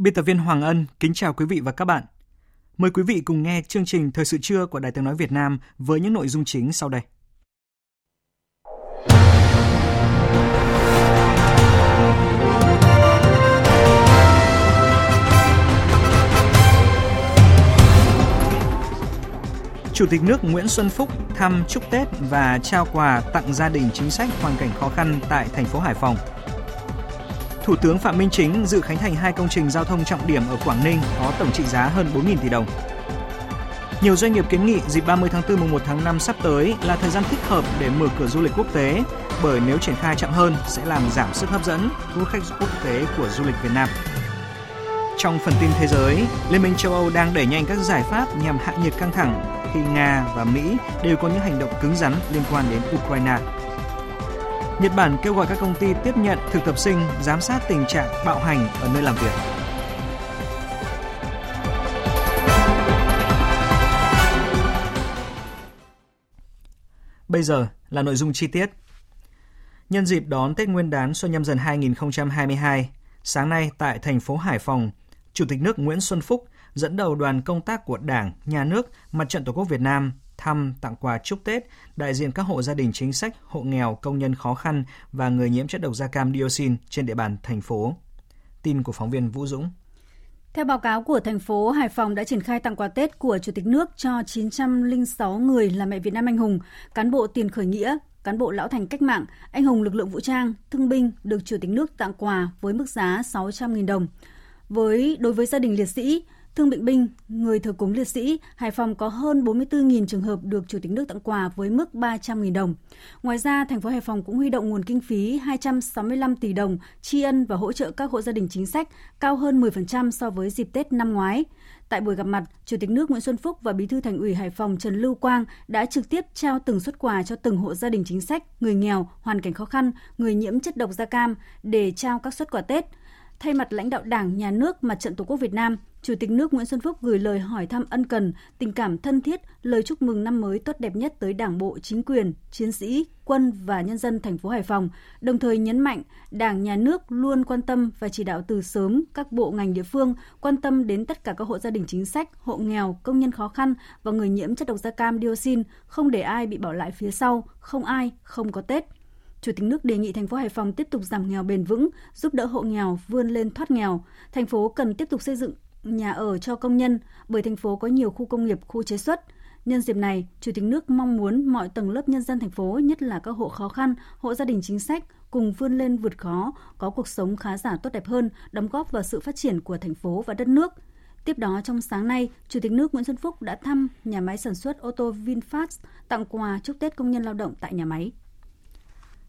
Biên tập viên Hoàng Ân, kính chào quý vị và các bạn. Mời quý vị cùng nghe chương trình Thời sự trưa của Đài Tiếng Nói Việt Nam với những nội dung chính sau đây. Chủ tịch nước Nguyễn Xuân Phúc thăm chúc Tết và trao quà tặng gia đình chính sách hoàn cảnh khó khăn tại thành phố Hải Phòng. Thủ tướng Phạm Minh Chính dự khánh thành hai công trình giao thông trọng điểm ở Quảng Ninh có tổng trị giá hơn 4.000 tỷ đồng. Nhiều doanh nghiệp kiến nghị dịp 30 tháng 4 mùng 1 tháng 5 sắp tới là thời gian thích hợp để mở cửa du lịch quốc tế, bởi nếu triển khai chậm hơn sẽ làm giảm sức hấp dẫn thu hút khách quốc tế của du lịch Việt Nam. Trong phần tin thế giới, Liên minh châu Âu đang đẩy nhanh các giải pháp nhằm hạ nhiệt căng thẳng khi Nga và Mỹ đều có những hành động cứng rắn liên quan đến Ukraine. Nhật Bản kêu gọi các công ty tiếp nhận thực tập sinh giám sát tình trạng bạo hành ở nơi làm việc. Bây giờ là nội dung chi tiết. Nhân dịp đón Tết Nguyên đán Xuân Nhâm Dần 2022, sáng nay tại thành phố Hải Phòng, Chủ tịch nước Nguyễn Xuân Phúc dẫn đầu đoàn công tác của Đảng, Nhà nước, Mặt trận Tổ quốc Việt Nam thăm tặng quà chúc Tết đại diện các hộ gia đình chính sách, hộ nghèo, công nhân khó khăn và người nhiễm chất độc da cam dioxin trên địa bàn thành phố. Tin của phóng viên Vũ Dũng. Theo báo cáo của thành phố, Hải Phòng đã triển khai tặng quà Tết của Chủ tịch nước cho 906 người là mẹ Việt Nam anh hùng, cán bộ tiền khởi nghĩa, cán bộ lão thành cách mạng, anh hùng lực lượng vũ trang, thương binh được Chủ tịch nước tặng quà với mức giá 600.000 đồng. Với đối với gia đình liệt sĩ, thương bệnh binh, người thờ cúng liệt sĩ, Hải Phòng có hơn 44.000 trường hợp được Chủ tịch nước tặng quà với mức 300.000 đồng. Ngoài ra, thành phố Hải Phòng cũng huy động nguồn kinh phí 265 tỷ đồng tri ân và hỗ trợ các hộ gia đình chính sách, cao hơn 10% so với dịp Tết năm ngoái. Tại buổi gặp mặt, Chủ tịch nước Nguyễn Xuân Phúc và Bí thư Thành ủy Hải Phòng Trần Lưu Quang đã trực tiếp trao từng xuất quà cho từng hộ gia đình chính sách, người nghèo, hoàn cảnh khó khăn, người nhiễm chất độc da cam để trao các xuất quà Tết. Thay mặt lãnh đạo Đảng, Nhà nước, Mặt trận Tổ quốc Việt Nam, Chủ tịch nước Nguyễn Xuân Phúc gửi lời hỏi thăm ân cần, tình cảm thân thiết, lời chúc mừng năm mới tốt đẹp nhất tới Đảng bộ, chính quyền, chiến sĩ, quân và nhân dân thành phố Hải Phòng, đồng thời nhấn mạnh Đảng, Nhà nước luôn quan tâm và chỉ đạo từ sớm các bộ ngành địa phương quan tâm đến tất cả các hộ gia đình chính sách, hộ nghèo, công nhân khó khăn và người nhiễm chất độc da cam dioxin, không để ai bị bỏ lại phía sau, không ai không có Tết. Chủ tịch nước đề nghị thành phố Hải Phòng tiếp tục giảm nghèo bền vững, giúp đỡ hộ nghèo vươn lên thoát nghèo. Thành phố cần tiếp tục xây dựng nhà ở cho công nhân bởi thành phố có nhiều khu công nghiệp, khu chế xuất. Nhân dịp này, Chủ tịch nước mong muốn mọi tầng lớp nhân dân thành phố, nhất là các hộ khó khăn, hộ gia đình chính sách, cùng vươn lên vượt khó, có cuộc sống khá giả tốt đẹp hơn, đóng góp vào sự phát triển của thành phố và đất nước. Tiếp đó, trong sáng nay, Chủ tịch nước Nguyễn Xuân Phúc đã thăm nhà máy sản xuất ô tô VinFast, tặng quà chúc Tết công nhân lao động tại nhà máy.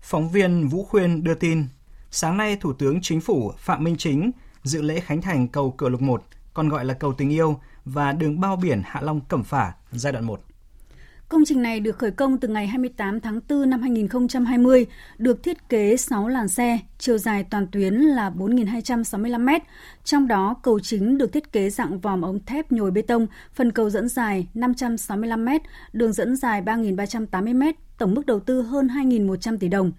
Phóng viên Vũ Khuyên đưa tin, sáng nay Thủ tướng Chính phủ Phạm Minh Chính dự lễ khánh thành cầu Cửa Lục 1, còn gọi là cầu tình yêu và đường bao biển Hạ Long Cẩm Phả giai đoạn 1. Công trình này được khởi công từ ngày 28 tháng 4 năm 2020, được thiết kế 6 làn xe, chiều dài toàn tuyến là 4.265 m. Trong đó, cầu chính được thiết kế dạng vòm ống thép nhồi bê tông, phần cầu dẫn dài 565 m, đường dẫn dài 3.380 m, tổng mức đầu tư hơn 2.100 tỷ đồng.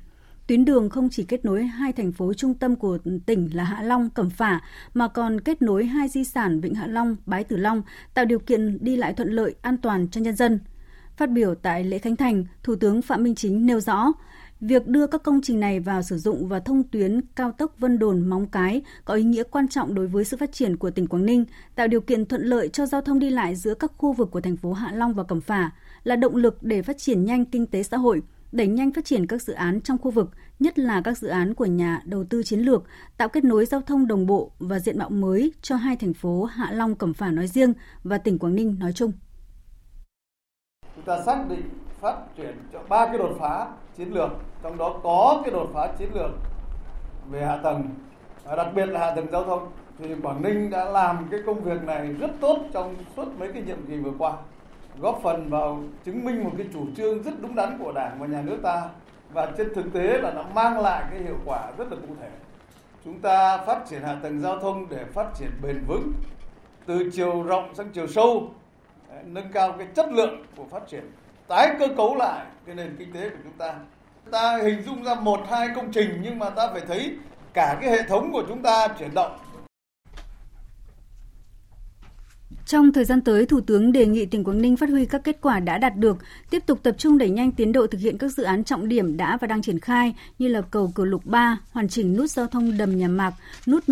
Tuyến đường không chỉ kết nối hai thành phố trung tâm của tỉnh là Hạ Long, Cẩm Phả, mà còn kết nối hai di sản Vịnh Hạ Long, Bái Tử Long, tạo điều kiện đi lại thuận lợi, an toàn cho nhân dân. Phát biểu tại lễ khánh thành, Thủ tướng Phạm Minh Chính nêu rõ, việc đưa các công trình này vào sử dụng và thông tuyến cao tốc Vân Đồn Móng Cái có ý nghĩa quan trọng đối với sự phát triển của tỉnh Quảng Ninh, tạo điều kiện thuận lợi cho giao thông đi lại giữa các khu vực của thành phố Hạ Long và Cẩm Phả, là động lực để phát triển nhanh kinh tế xã hội, đẩy nhanh phát triển các dự án trong khu vực, nhất là các dự án của nhà đầu tư chiến lược, tạo kết nối giao thông đồng bộ và diện mạo mới cho hai thành phố Hạ Long Cẩm Phả nói riêng và tỉnh Quảng Ninh nói chung. Chúng ta xác định phát triển cho ba cái đột phá chiến lược, trong đó có cái đột phá chiến lược về hạ tầng, à, đặc biệt là hạ tầng giao thông. Thì Quảng Ninh đã làm cái công việc này rất tốt trong suốt mấy cái nhiệm kỳ vừa qua góp phần vào chứng minh một cái chủ trương rất đúng đắn của Đảng và nhà nước ta và trên thực tế là nó mang lại cái hiệu quả rất là cụ thể. Chúng ta phát triển hạ tầng giao thông để phát triển bền vững từ chiều rộng sang chiều sâu, nâng cao cái chất lượng của phát triển, tái cơ cấu lại cái nền kinh tế của chúng ta. Ta hình dung ra một hai công trình nhưng mà ta phải thấy cả cái hệ thống của chúng ta chuyển động Trong thời gian tới, Thủ tướng đề nghị tỉnh Quảng Ninh phát huy các kết quả đã đạt được, tiếp tục tập trung đẩy nhanh tiến độ thực hiện các dự án trọng điểm đã và đang triển khai như là cầu Cửa Lục 3, hoàn chỉnh nút giao thông đầm Nhà Mạc, nút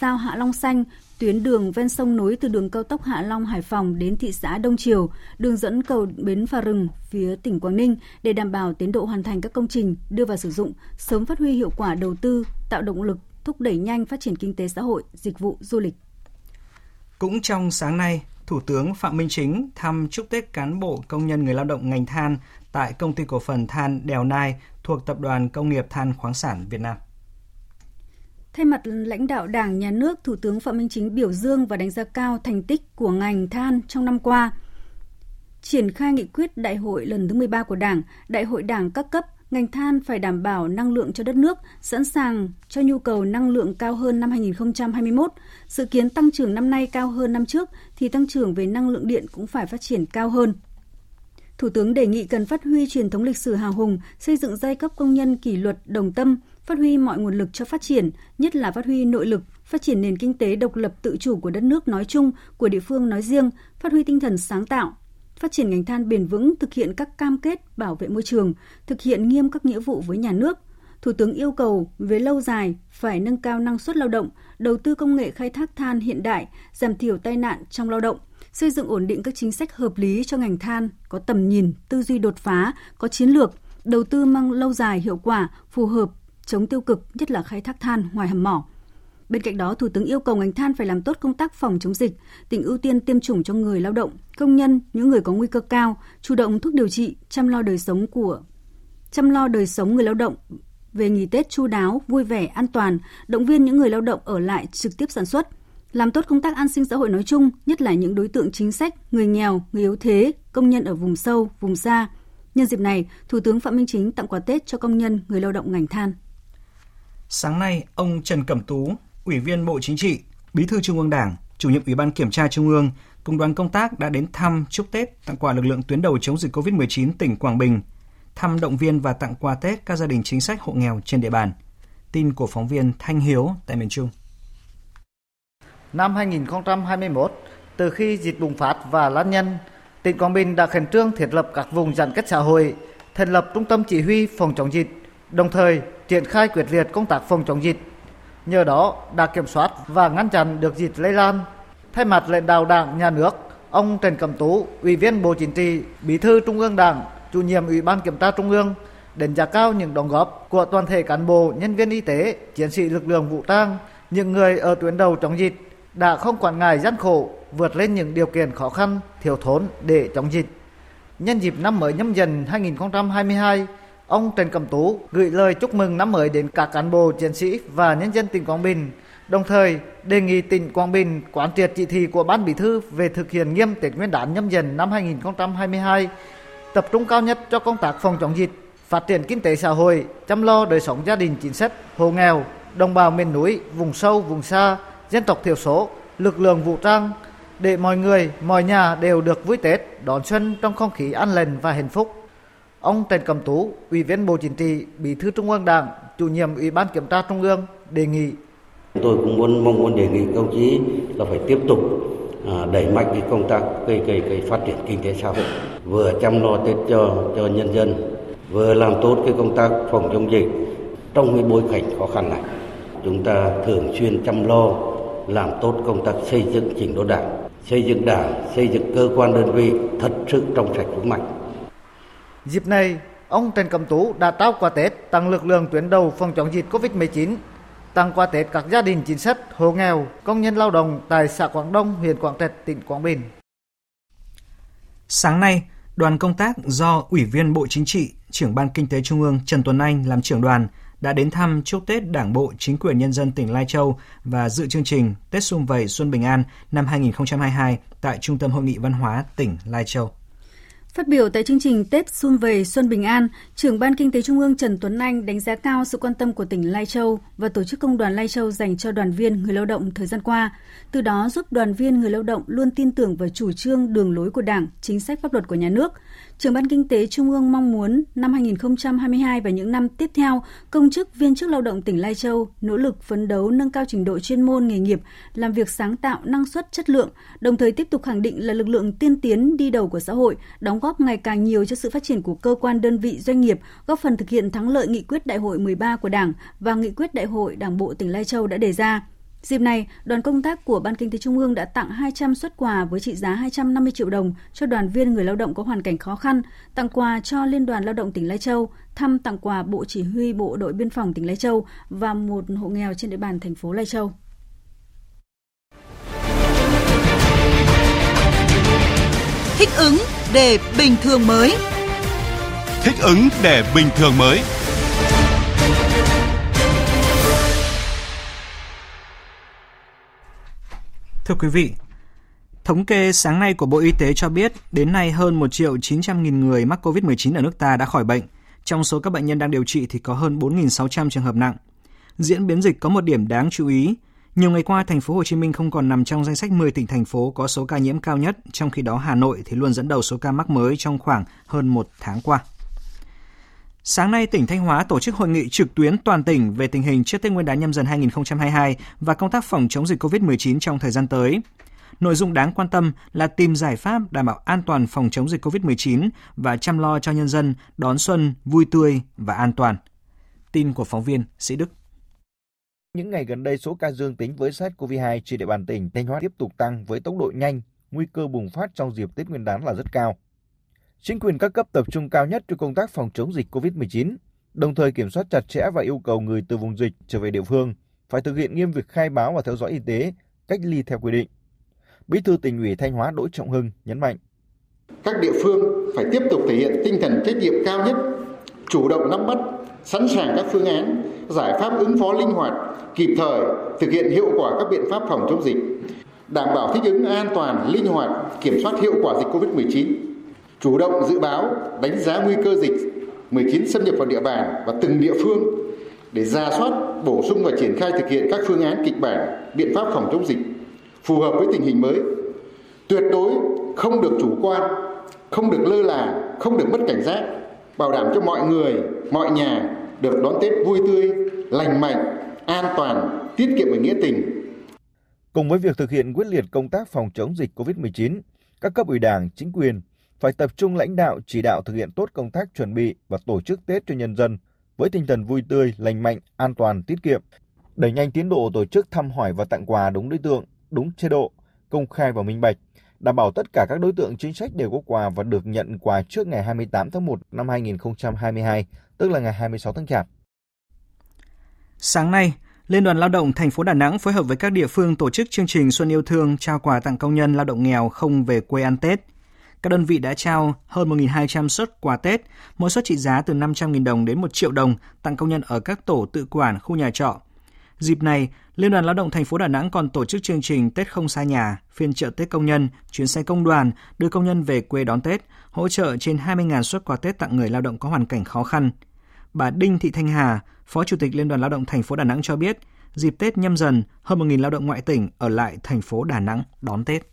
giao Hạ Long Xanh, tuyến đường ven sông nối từ đường cao tốc Hạ Long Hải Phòng đến thị xã Đông Triều, đường dẫn cầu Bến Phà Rừng phía tỉnh Quảng Ninh để đảm bảo tiến độ hoàn thành các công trình đưa vào sử dụng, sớm phát huy hiệu quả đầu tư, tạo động lực thúc đẩy nhanh phát triển kinh tế xã hội, dịch vụ du lịch. Cũng trong sáng nay, Thủ tướng Phạm Minh Chính thăm chúc Tết cán bộ công nhân người lao động ngành than tại công ty cổ phần than Đèo Nai thuộc Tập đoàn Công nghiệp Than khoáng sản Việt Nam. Thay mặt lãnh đạo Đảng, Nhà nước, Thủ tướng Phạm Minh Chính biểu dương và đánh giá cao thành tích của ngành than trong năm qua. Triển khai nghị quyết đại hội lần thứ 13 của Đảng, đại hội Đảng các cấp ngành than phải đảm bảo năng lượng cho đất nước, sẵn sàng cho nhu cầu năng lượng cao hơn năm 2021. Dự kiến tăng trưởng năm nay cao hơn năm trước thì tăng trưởng về năng lượng điện cũng phải phát triển cao hơn. Thủ tướng đề nghị cần phát huy truyền thống lịch sử hào hùng, xây dựng giai cấp công nhân kỷ luật đồng tâm, phát huy mọi nguồn lực cho phát triển, nhất là phát huy nội lực, phát triển nền kinh tế độc lập tự chủ của đất nước nói chung, của địa phương nói riêng, phát huy tinh thần sáng tạo, phát triển ngành than bền vững, thực hiện các cam kết bảo vệ môi trường, thực hiện nghiêm các nghĩa vụ với nhà nước. Thủ tướng yêu cầu về lâu dài phải nâng cao năng suất lao động, đầu tư công nghệ khai thác than hiện đại, giảm thiểu tai nạn trong lao động, xây dựng ổn định các chính sách hợp lý cho ngành than, có tầm nhìn, tư duy đột phá, có chiến lược, đầu tư mang lâu dài hiệu quả, phù hợp, chống tiêu cực, nhất là khai thác than ngoài hầm mỏ. Bên cạnh đó, Thủ tướng yêu cầu ngành than phải làm tốt công tác phòng chống dịch, tỉnh ưu tiên tiêm chủng cho người lao động, công nhân, những người có nguy cơ cao, chủ động thuốc điều trị, chăm lo đời sống của chăm lo đời sống người lao động về nghỉ Tết chu đáo, vui vẻ, an toàn, động viên những người lao động ở lại trực tiếp sản xuất, làm tốt công tác an sinh xã hội nói chung, nhất là những đối tượng chính sách, người nghèo, người yếu thế, công nhân ở vùng sâu, vùng xa. Nhân dịp này, Thủ tướng Phạm Minh Chính tặng quà Tết cho công nhân, người lao động ngành than. Sáng nay, ông Trần Cẩm Tú, Ủy viên Bộ Chính trị, Bí thư Trung ương Đảng, Chủ nhiệm Ủy ban Kiểm tra Trung ương cùng đoàn công tác đã đến thăm chúc Tết tặng quà lực lượng tuyến đầu chống dịch COVID-19 tỉnh Quảng Bình, thăm động viên và tặng quà Tết các gia đình chính sách hộ nghèo trên địa bàn. Tin của phóng viên Thanh Hiếu tại miền Trung. Năm 2021, từ khi dịch bùng phát và lan nhân, tỉnh Quảng Bình đã khẩn trương thiết lập các vùng giãn cách xã hội, thành lập trung tâm chỉ huy phòng chống dịch, đồng thời triển khai quyết liệt công tác phòng chống dịch Nhờ đó đã kiểm soát và ngăn chặn được dịch lây lan. Thay mặt lãnh đạo Đảng, Nhà nước, ông Trần Cẩm Tú, Ủy viên Bộ Chính trị, Bí thư Trung ương Đảng, Chủ nhiệm Ủy ban Kiểm tra Trung ương đánh giá cao những đóng góp của toàn thể cán bộ, nhân viên y tế, chiến sĩ lực lượng vũ trang, những người ở tuyến đầu chống dịch đã không quản ngại gian khổ, vượt lên những điều kiện khó khăn, thiếu thốn để chống dịch. Nhân dịp năm mới nhâm dần 2022, Ông Trần Cẩm Tú gửi lời chúc mừng năm mới đến các cán bộ, chiến sĩ và nhân dân tỉnh Quảng Bình, đồng thời đề nghị tỉnh Quảng Bình quán triệt chỉ thị của Ban Bí thư về thực hiện nghiêm Tết Nguyên đán nhâm dần năm 2022, tập trung cao nhất cho công tác phòng chống dịch, phát triển kinh tế xã hội, chăm lo đời sống gia đình chính sách, hộ nghèo, đồng bào miền núi, vùng sâu, vùng xa, dân tộc thiểu số, lực lượng vũ trang để mọi người, mọi nhà đều được vui Tết, đón xuân trong không khí an lành và hạnh phúc. Ông Trần Cẩm Tú, Ủy viên Bộ Chính trị, Bí thư Trung ương Đảng, chủ nhiệm Ủy ban Kiểm tra Trung ương đề nghị Tôi cũng muốn mong muốn đề nghị công chí là phải tiếp tục à, đẩy mạnh cái công tác cây cây cây phát triển kinh tế xã hội, vừa chăm lo Tết cho cho nhân dân, vừa làm tốt cái công tác phòng chống dịch trong cái bối cảnh khó khăn này. Chúng ta thường xuyên chăm lo làm tốt công tác xây dựng chỉnh đốn đảng, xây dựng đảng, xây dựng cơ quan đơn vị thật sự trong sạch vững mạnh Dịp này, ông Trần Cẩm Tú đã trao quà Tết tặng lực lượng tuyến đầu phòng chống dịch COVID-19, tặng quà Tết các gia đình chính sách, hộ nghèo, công nhân lao động tại xã Quảng Đông, huyện Quảng Trạch, tỉnh Quảng Bình. Sáng nay, đoàn công tác do Ủy viên Bộ Chính trị, trưởng Ban Kinh tế Trung ương Trần Tuấn Anh làm trưởng đoàn đã đến thăm chúc Tết Đảng bộ, chính quyền nhân dân tỉnh Lai Châu và dự chương trình Tết Xuân Vầy Xuân Bình An năm 2022 tại Trung tâm Hội nghị Văn hóa tỉnh Lai Châu. Phát biểu tại chương trình Tết Xuân về Xuân Bình An, trưởng Ban Kinh tế Trung ương Trần Tuấn Anh đánh giá cao sự quan tâm của tỉnh Lai Châu và tổ chức công đoàn Lai Châu dành cho đoàn viên người lao động thời gian qua, từ đó giúp đoàn viên người lao động luôn tin tưởng vào chủ trương đường lối của Đảng, chính sách pháp luật của nhà nước, Trưởng ban Kinh tế Trung ương mong muốn năm 2022 và những năm tiếp theo, công chức viên chức lao động tỉnh Lai Châu nỗ lực phấn đấu nâng cao trình độ chuyên môn nghề nghiệp, làm việc sáng tạo, năng suất, chất lượng, đồng thời tiếp tục khẳng định là lực lượng tiên tiến đi đầu của xã hội, đóng góp ngày càng nhiều cho sự phát triển của cơ quan đơn vị doanh nghiệp, góp phần thực hiện thắng lợi nghị quyết đại hội 13 của Đảng và nghị quyết đại hội Đảng bộ tỉnh Lai Châu đã đề ra. Dịp này, đoàn công tác của Ban Kinh tế Trung ương đã tặng 200 xuất quà với trị giá 250 triệu đồng cho đoàn viên người lao động có hoàn cảnh khó khăn, tặng quà cho Liên đoàn Lao động tỉnh Lai Châu, thăm tặng quà Bộ Chỉ huy Bộ đội Biên phòng tỉnh Lai Châu và một hộ nghèo trên địa bàn thành phố Lai Châu. Thích ứng để bình thường mới. Thích ứng để bình thường mới. Thưa quý vị, thống kê sáng nay của Bộ Y tế cho biết đến nay hơn 1 triệu 900 nghìn người mắc COVID-19 ở nước ta đã khỏi bệnh. Trong số các bệnh nhân đang điều trị thì có hơn 4.600 trường hợp nặng. Diễn biến dịch có một điểm đáng chú ý. Nhiều ngày qua, thành phố Hồ Chí Minh không còn nằm trong danh sách 10 tỉnh thành phố có số ca nhiễm cao nhất, trong khi đó Hà Nội thì luôn dẫn đầu số ca mắc mới trong khoảng hơn một tháng qua. Sáng nay, tỉnh Thanh Hóa tổ chức hội nghị trực tuyến toàn tỉnh về tình hình trước Tết Nguyên đán nhâm dần 2022 và công tác phòng chống dịch COVID-19 trong thời gian tới. Nội dung đáng quan tâm là tìm giải pháp đảm bảo an toàn phòng chống dịch COVID-19 và chăm lo cho nhân dân đón xuân vui tươi và an toàn. Tin của phóng viên Sĩ Đức. Những ngày gần đây, số ca dương tính với SARS-CoV-2 trên địa bàn tỉnh Thanh Hóa tiếp tục tăng với tốc độ nhanh, nguy cơ bùng phát trong dịp Tết Nguyên đán là rất cao. Chính quyền các cấp tập trung cao nhất cho công tác phòng chống dịch COVID-19, đồng thời kiểm soát chặt chẽ và yêu cầu người từ vùng dịch trở về địa phương phải thực hiện nghiêm việc khai báo và theo dõi y tế, cách ly theo quy định. Bí thư tỉnh ủy Thanh Hóa Đỗ Trọng Hưng nhấn mạnh: Các địa phương phải tiếp tục thể hiện tinh thần trách nhiệm cao nhất, chủ động nắm bắt, sẵn sàng các phương án, giải pháp ứng phó linh hoạt, kịp thời thực hiện hiệu quả các biện pháp phòng chống dịch, đảm bảo thích ứng an toàn, linh hoạt, kiểm soát hiệu quả dịch COVID-19 chủ động dự báo, đánh giá nguy cơ dịch 19 xâm nhập vào địa bàn và từng địa phương để ra soát, bổ sung và triển khai thực hiện các phương án kịch bản, biện pháp phòng chống dịch phù hợp với tình hình mới. Tuyệt đối không được chủ quan, không được lơ là, không được mất cảnh giác, bảo đảm cho mọi người, mọi nhà được đón Tết vui tươi, lành mạnh, an toàn, tiết kiệm và nghĩa tình. Cùng với việc thực hiện quyết liệt công tác phòng chống dịch COVID-19, các cấp ủy Đảng, chính quyền, phải tập trung lãnh đạo chỉ đạo thực hiện tốt công tác chuẩn bị và tổ chức Tết cho nhân dân với tinh thần vui tươi, lành mạnh, an toàn, tiết kiệm, đẩy nhanh tiến độ tổ chức thăm hỏi và tặng quà đúng đối tượng, đúng chế độ, công khai và minh bạch, đảm bảo tất cả các đối tượng chính sách đều có quà và được nhận quà trước ngày 28 tháng 1 năm 2022, tức là ngày 26 tháng Chạp. Sáng nay, Liên đoàn Lao động thành phố Đà Nẵng phối hợp với các địa phương tổ chức chương trình Xuân yêu thương trao quà tặng công nhân lao động nghèo không về quê ăn Tết. Các đơn vị đã trao hơn 1.200 suất quà Tết, mỗi suất trị giá từ 500.000 đồng đến 1 triệu đồng tặng công nhân ở các tổ tự quản, khu nhà trọ. Dịp này, Liên đoàn Lao động thành phố Đà Nẵng còn tổ chức chương trình Tết không xa nhà, phiên chợ Tết công nhân, chuyến xe công đoàn đưa công nhân về quê đón Tết, hỗ trợ trên 20.000 suất quà Tết tặng người lao động có hoàn cảnh khó khăn. Bà Đinh Thị Thanh Hà, Phó Chủ tịch Liên đoàn Lao động thành phố Đà Nẵng cho biết, dịp Tết nhâm dần, hơn 1.000 lao động ngoại tỉnh ở lại thành phố Đà Nẵng đón Tết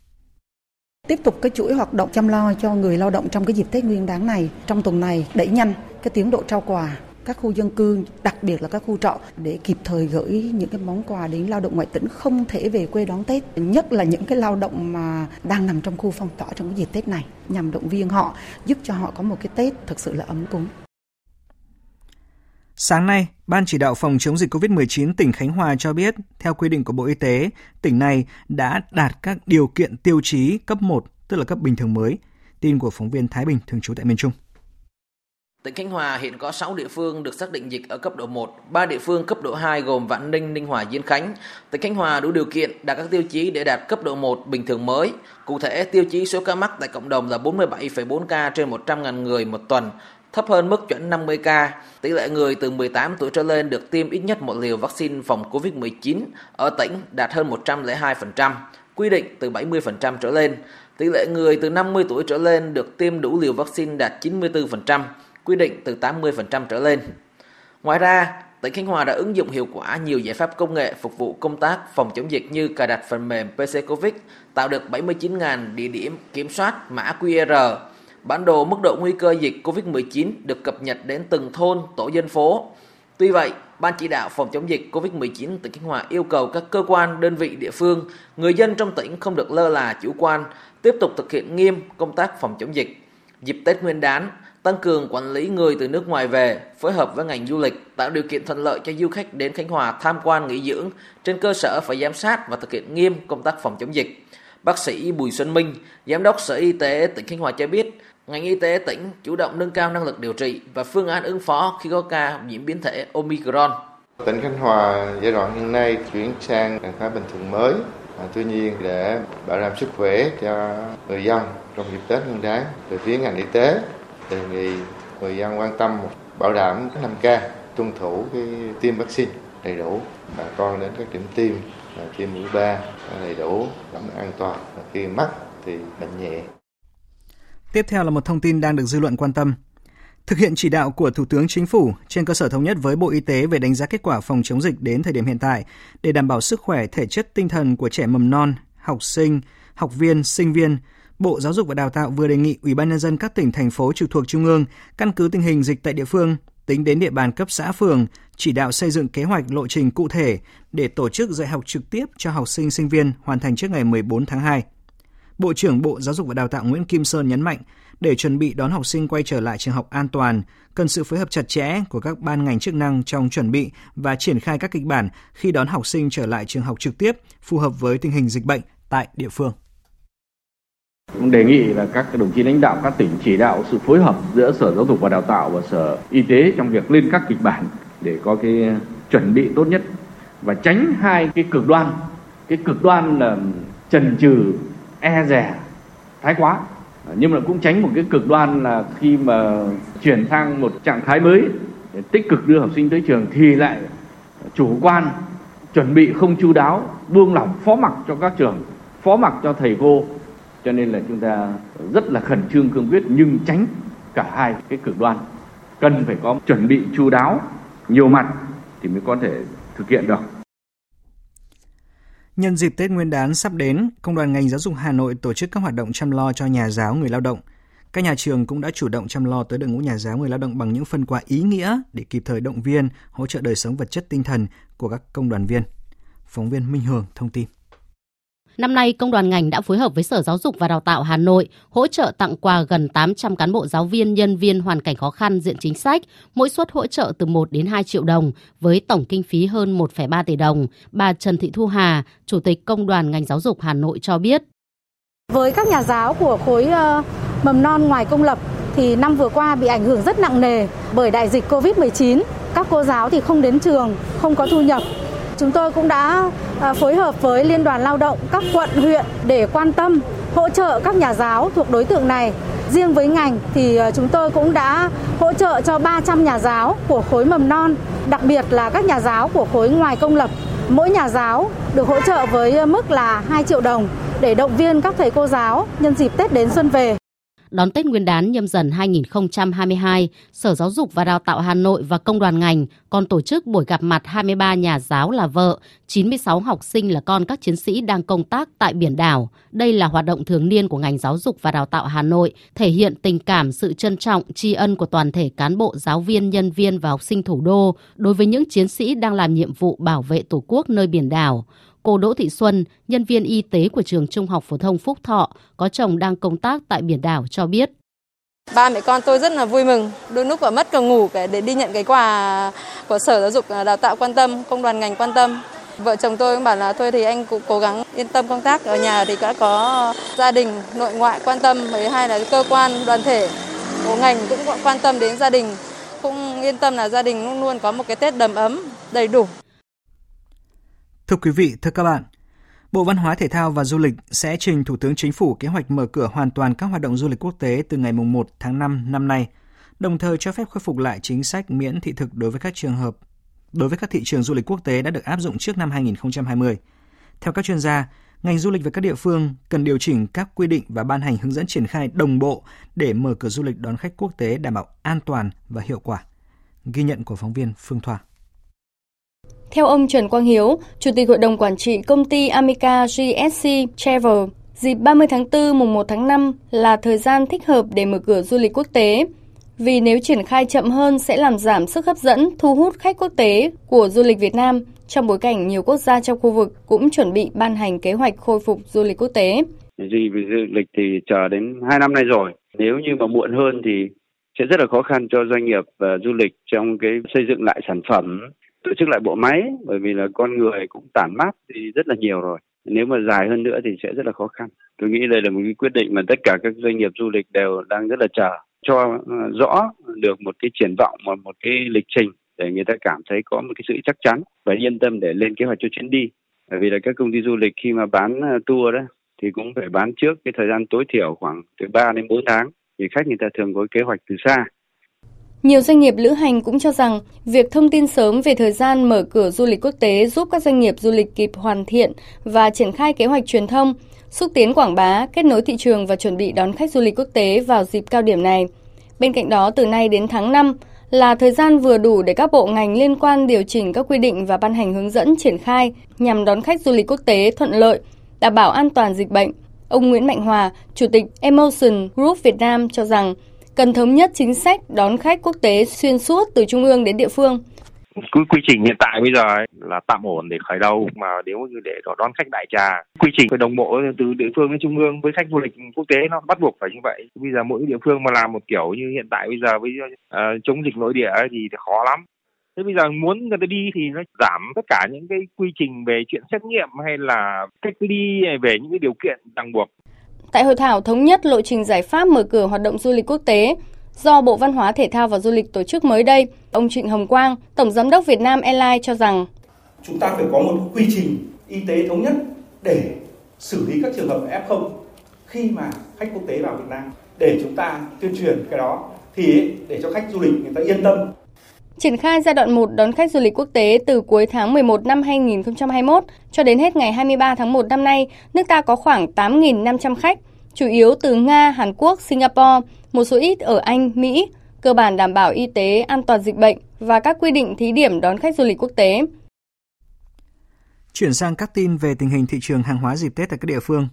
tiếp tục cái chuỗi hoạt động chăm lo cho người lao động trong cái dịp Tết Nguyên đán này. Trong tuần này đẩy nhanh cái tiến độ trao quà các khu dân cư, đặc biệt là các khu trọ để kịp thời gửi những cái món quà đến lao động ngoại tỉnh không thể về quê đón Tết, nhất là những cái lao động mà đang nằm trong khu phong tỏa trong cái dịp Tết này nhằm động viên họ, giúp cho họ có một cái Tết thực sự là ấm cúng. Sáng nay, Ban chỉ đạo phòng chống dịch COVID-19 tỉnh Khánh Hòa cho biết, theo quy định của Bộ Y tế, tỉnh này đã đạt các điều kiện tiêu chí cấp 1, tức là cấp bình thường mới. Tin của phóng viên Thái Bình thường trú tại miền Trung tỉnh Khánh Hòa hiện có 6 địa phương được xác định dịch ở cấp độ 1, 3 địa phương cấp độ 2 gồm Vạn Ninh, Ninh Hòa, Diên Khánh. Tỉnh Khánh Hòa đủ điều kiện đạt các tiêu chí để đạt cấp độ 1 bình thường mới. Cụ thể, tiêu chí số ca mắc tại cộng đồng là 47,4 ca trên 100.000 người một tuần, thấp hơn mức chuẩn 50 ca. Tỷ lệ người từ 18 tuổi trở lên được tiêm ít nhất một liều vaccine phòng COVID-19 ở tỉnh đạt hơn 102%, quy định từ 70% trở lên. Tỷ lệ người từ 50 tuổi trở lên được tiêm đủ liều vaccine đạt 94%, quy định từ 80% trở lên. Ngoài ra, tỉnh Khánh Hòa đã ứng dụng hiệu quả nhiều giải pháp công nghệ phục vụ công tác phòng chống dịch như cài đặt phần mềm PC Covid, tạo được 79.000 địa điểm kiểm soát mã QR. Bản đồ mức độ nguy cơ dịch COVID-19 được cập nhật đến từng thôn, tổ dân phố. Tuy vậy, Ban chỉ đạo phòng chống dịch COVID-19 tỉnh Khánh Hòa yêu cầu các cơ quan, đơn vị địa phương, người dân trong tỉnh không được lơ là chủ quan, tiếp tục thực hiện nghiêm công tác phòng chống dịch. Dịp Tết Nguyên đán, tăng cường quản lý người từ nước ngoài về, phối hợp với ngành du lịch, tạo điều kiện thuận lợi cho du khách đến Khánh Hòa tham quan nghỉ dưỡng, trên cơ sở phải giám sát và thực hiện nghiêm công tác phòng chống dịch. Bác sĩ Bùi Xuân Minh, Giám đốc Sở Y tế tỉnh Khánh Hòa cho biết, ngành y tế tỉnh chủ động nâng cao năng lực điều trị và phương án ứng phó khi có ca nhiễm biến thể Omicron. Tỉnh Khánh Hòa giai đoạn hiện nay chuyển sang trạng thái bình thường mới. À, tuy nhiên để bảo đảm sức khỏe cho người dân trong dịp Tết Nguyên đán, từ phía ngành y tế đề nghị người dân quan tâm bảo đảm 5K, tuân thủ cái tiêm vaccine đầy đủ, bà con đến các điểm tiêm tiêm mũi ba đầy đủ, đảm bảo an toàn. Và khi mắc thì bệnh nhẹ. Tiếp theo là một thông tin đang được dư luận quan tâm. Thực hiện chỉ đạo của Thủ tướng Chính phủ trên cơ sở thống nhất với Bộ Y tế về đánh giá kết quả phòng chống dịch đến thời điểm hiện tại để đảm bảo sức khỏe thể chất tinh thần của trẻ mầm non, học sinh, học viên, sinh viên, Bộ Giáo dục và Đào tạo vừa đề nghị Ủy ban nhân dân các tỉnh thành phố trực thuộc trung ương căn cứ tình hình dịch tại địa phương, tính đến địa bàn cấp xã phường, chỉ đạo xây dựng kế hoạch lộ trình cụ thể để tổ chức dạy học trực tiếp cho học sinh sinh viên hoàn thành trước ngày 14 tháng 2. Bộ trưởng Bộ Giáo dục và Đào tạo Nguyễn Kim Sơn nhấn mạnh, để chuẩn bị đón học sinh quay trở lại trường học an toàn, cần sự phối hợp chặt chẽ của các ban ngành chức năng trong chuẩn bị và triển khai các kịch bản khi đón học sinh trở lại trường học trực tiếp phù hợp với tình hình dịch bệnh tại địa phương. Cũng đề nghị là các đồng chí lãnh đạo các tỉnh chỉ đạo sự phối hợp giữa Sở Giáo dục và Đào tạo và Sở Y tế trong việc lên các kịch bản để có cái chuẩn bị tốt nhất và tránh hai cái cực đoan. Cái cực đoan là trần trừ, e rè, thái quá. Nhưng mà cũng tránh một cái cực đoan là khi mà chuyển sang một trạng thái mới để tích cực đưa học sinh tới trường thì lại chủ quan chuẩn bị không chu đáo buông lỏng phó mặc cho các trường phó mặc cho thầy cô cho nên là chúng ta rất là khẩn trương cương quyết nhưng tránh cả hai cái cực đoan cần phải có chuẩn bị chu đáo nhiều mặt thì mới có thể thực hiện được Nhân dịp Tết Nguyên đán sắp đến, Công đoàn ngành giáo dục Hà Nội tổ chức các hoạt động chăm lo cho nhà giáo người lao động. Các nhà trường cũng đã chủ động chăm lo tới đội ngũ nhà giáo người lao động bằng những phần quà ý nghĩa để kịp thời động viên, hỗ trợ đời sống vật chất tinh thần của các công đoàn viên. Phóng viên Minh Hường thông tin. Năm nay, Công đoàn ngành đã phối hợp với Sở Giáo dục và Đào tạo Hà Nội hỗ trợ tặng quà gần 800 cán bộ giáo viên, nhân viên hoàn cảnh khó khăn diện chính sách, mỗi suất hỗ trợ từ 1 đến 2 triệu đồng với tổng kinh phí hơn 1,3 tỷ đồng. Bà Trần Thị Thu Hà, Chủ tịch Công đoàn ngành giáo dục Hà Nội cho biết. Với các nhà giáo của khối ờ, mầm non ngoài công lập thì năm vừa qua bị ảnh hưởng rất nặng nề bởi đại dịch Covid-19. Các cô giáo thì không đến trường, không có thu nhập Chúng tôi cũng đã à, phối hợp với Liên đoàn Lao động các quận, huyện để quan tâm hỗ trợ các nhà giáo thuộc đối tượng này. Riêng với ngành thì à, chúng tôi cũng đã hỗ trợ cho 300 nhà giáo của khối mầm non, đặc biệt là các nhà giáo của khối ngoài công lập. Mỗi nhà giáo được hỗ trợ với à, mức là 2 triệu đồng để động viên các thầy cô giáo nhân dịp Tết đến xuân về. Đón Tết Nguyên đán nhâm dần 2022, Sở Giáo dục và Đào tạo Hà Nội và Công đoàn ngành còn tổ chức buổi gặp mặt 23 nhà giáo là vợ, 96 học sinh là con các chiến sĩ đang công tác tại biển đảo. Đây là hoạt động thường niên của ngành giáo dục và đào tạo Hà Nội, thể hiện tình cảm, sự trân trọng, tri ân của toàn thể cán bộ, giáo viên, nhân viên và học sinh thủ đô đối với những chiến sĩ đang làm nhiệm vụ bảo vệ Tổ quốc nơi biển đảo. Cô Đỗ Thị Xuân, nhân viên y tế của trường Trung học phổ thông Phúc Thọ, có chồng đang công tác tại biển đảo cho biết. Ba mẹ con tôi rất là vui mừng, đôi lúc ở mất cả ngủ để đi nhận cái quà của Sở Giáo dục à, Đào tạo quan tâm, công đoàn ngành quan tâm. Vợ chồng tôi cũng bảo là thôi thì anh cũng cố gắng yên tâm công tác ở nhà thì đã có gia đình nội ngoại quan tâm với hai là cơ quan đoàn thể bộ ngành cũng quan tâm đến gia đình, cũng yên tâm là gia đình luôn luôn có một cái Tết đầm ấm, đầy đủ. Thưa quý vị, thưa các bạn, Bộ Văn hóa Thể thao và Du lịch sẽ trình Thủ tướng Chính phủ kế hoạch mở cửa hoàn toàn các hoạt động du lịch quốc tế từ ngày 1 tháng 5 năm nay, đồng thời cho phép khôi phục lại chính sách miễn thị thực đối với các trường hợp đối với các thị trường du lịch quốc tế đã được áp dụng trước năm 2020. Theo các chuyên gia, ngành du lịch và các địa phương cần điều chỉnh các quy định và ban hành hướng dẫn triển khai đồng bộ để mở cửa du lịch đón khách quốc tế đảm bảo an toàn và hiệu quả. Ghi nhận của phóng viên Phương Thoa. Theo ông Trần Quang Hiếu, Chủ tịch Hội đồng Quản trị công ty Amica GSC Travel, dịp 30 tháng 4 mùng 1 tháng 5 là thời gian thích hợp để mở cửa du lịch quốc tế. Vì nếu triển khai chậm hơn sẽ làm giảm sức hấp dẫn, thu hút khách quốc tế của du lịch Việt Nam trong bối cảnh nhiều quốc gia trong khu vực cũng chuẩn bị ban hành kế hoạch khôi phục du lịch quốc tế. Gì về du lịch thì chờ đến 2 năm nay rồi. Nếu như mà muộn hơn thì sẽ rất là khó khăn cho doanh nghiệp và du lịch trong cái xây dựng lại sản phẩm tổ chức lại bộ máy, bởi vì là con người cũng tản mát thì rất là nhiều rồi. Nếu mà dài hơn nữa thì sẽ rất là khó khăn. Tôi nghĩ đây là một cái quyết định mà tất cả các doanh nghiệp du lịch đều đang rất là chờ cho ờ, rõ được một cái triển vọng và một cái lịch trình để người ta cảm thấy có một cái sự chắc chắn và yên tâm để lên kế hoạch cho chuyến đi. Bởi vì là các công ty du lịch khi mà bán ờ, tour đó thì cũng phải bán trước cái thời gian tối thiểu khoảng từ 3 đến 4 tháng thì khách người ta thường có kế hoạch từ xa nhiều doanh nghiệp lữ hành cũng cho rằng việc thông tin sớm về thời gian mở cửa du lịch quốc tế giúp các doanh nghiệp du lịch kịp hoàn thiện và triển khai kế hoạch truyền thông, xúc tiến quảng bá, kết nối thị trường và chuẩn bị đón khách du lịch quốc tế vào dịp cao điểm này. Bên cạnh đó, từ nay đến tháng 5 là thời gian vừa đủ để các bộ ngành liên quan điều chỉnh các quy định và ban hành hướng dẫn triển khai nhằm đón khách du lịch quốc tế thuận lợi, đảm bảo an toàn dịch bệnh. Ông Nguyễn Mạnh Hòa, Chủ tịch Emotion Group Việt Nam cho rằng cần thống nhất chính sách đón khách quốc tế xuyên suốt từ trung ương đến địa phương. Quy, quy trình hiện tại bây giờ ấy là tạm ổn để khởi đầu mà nếu như để đón khách đại trà quy trình phải đồng bộ từ địa phương đến trung ương với khách du lịch quốc tế nó bắt buộc phải như vậy. Bây giờ mỗi địa phương mà làm một kiểu như hiện tại bây giờ với uh, chống dịch nội địa thì khó lắm. Thế bây giờ muốn người ta đi thì nó giảm tất cả những cái quy trình về chuyện xét nghiệm hay là cách ly về những cái điều kiện ràng buộc. Tại hội thảo thống nhất lộ trình giải pháp mở cửa hoạt động du lịch quốc tế do Bộ Văn hóa Thể thao và Du lịch tổ chức mới đây, ông Trịnh Hồng Quang, Tổng Giám đốc Việt Nam Airlines cho rằng. Chúng ta phải có một quy trình y tế thống nhất để xử lý các trường hợp F0 khi mà khách quốc tế vào Việt Nam. Để chúng ta tuyên truyền cái đó thì để cho khách du lịch người ta yên tâm. Triển khai giai đoạn 1 đón khách du lịch quốc tế từ cuối tháng 11 năm 2021 cho đến hết ngày 23 tháng 1 năm nay, nước ta có khoảng 8.500 khách, chủ yếu từ Nga, Hàn Quốc, Singapore, một số ít ở Anh, Mỹ, cơ bản đảm bảo y tế, an toàn dịch bệnh và các quy định thí điểm đón khách du lịch quốc tế. Chuyển sang các tin về tình hình thị trường hàng hóa dịp Tết tại các địa phương.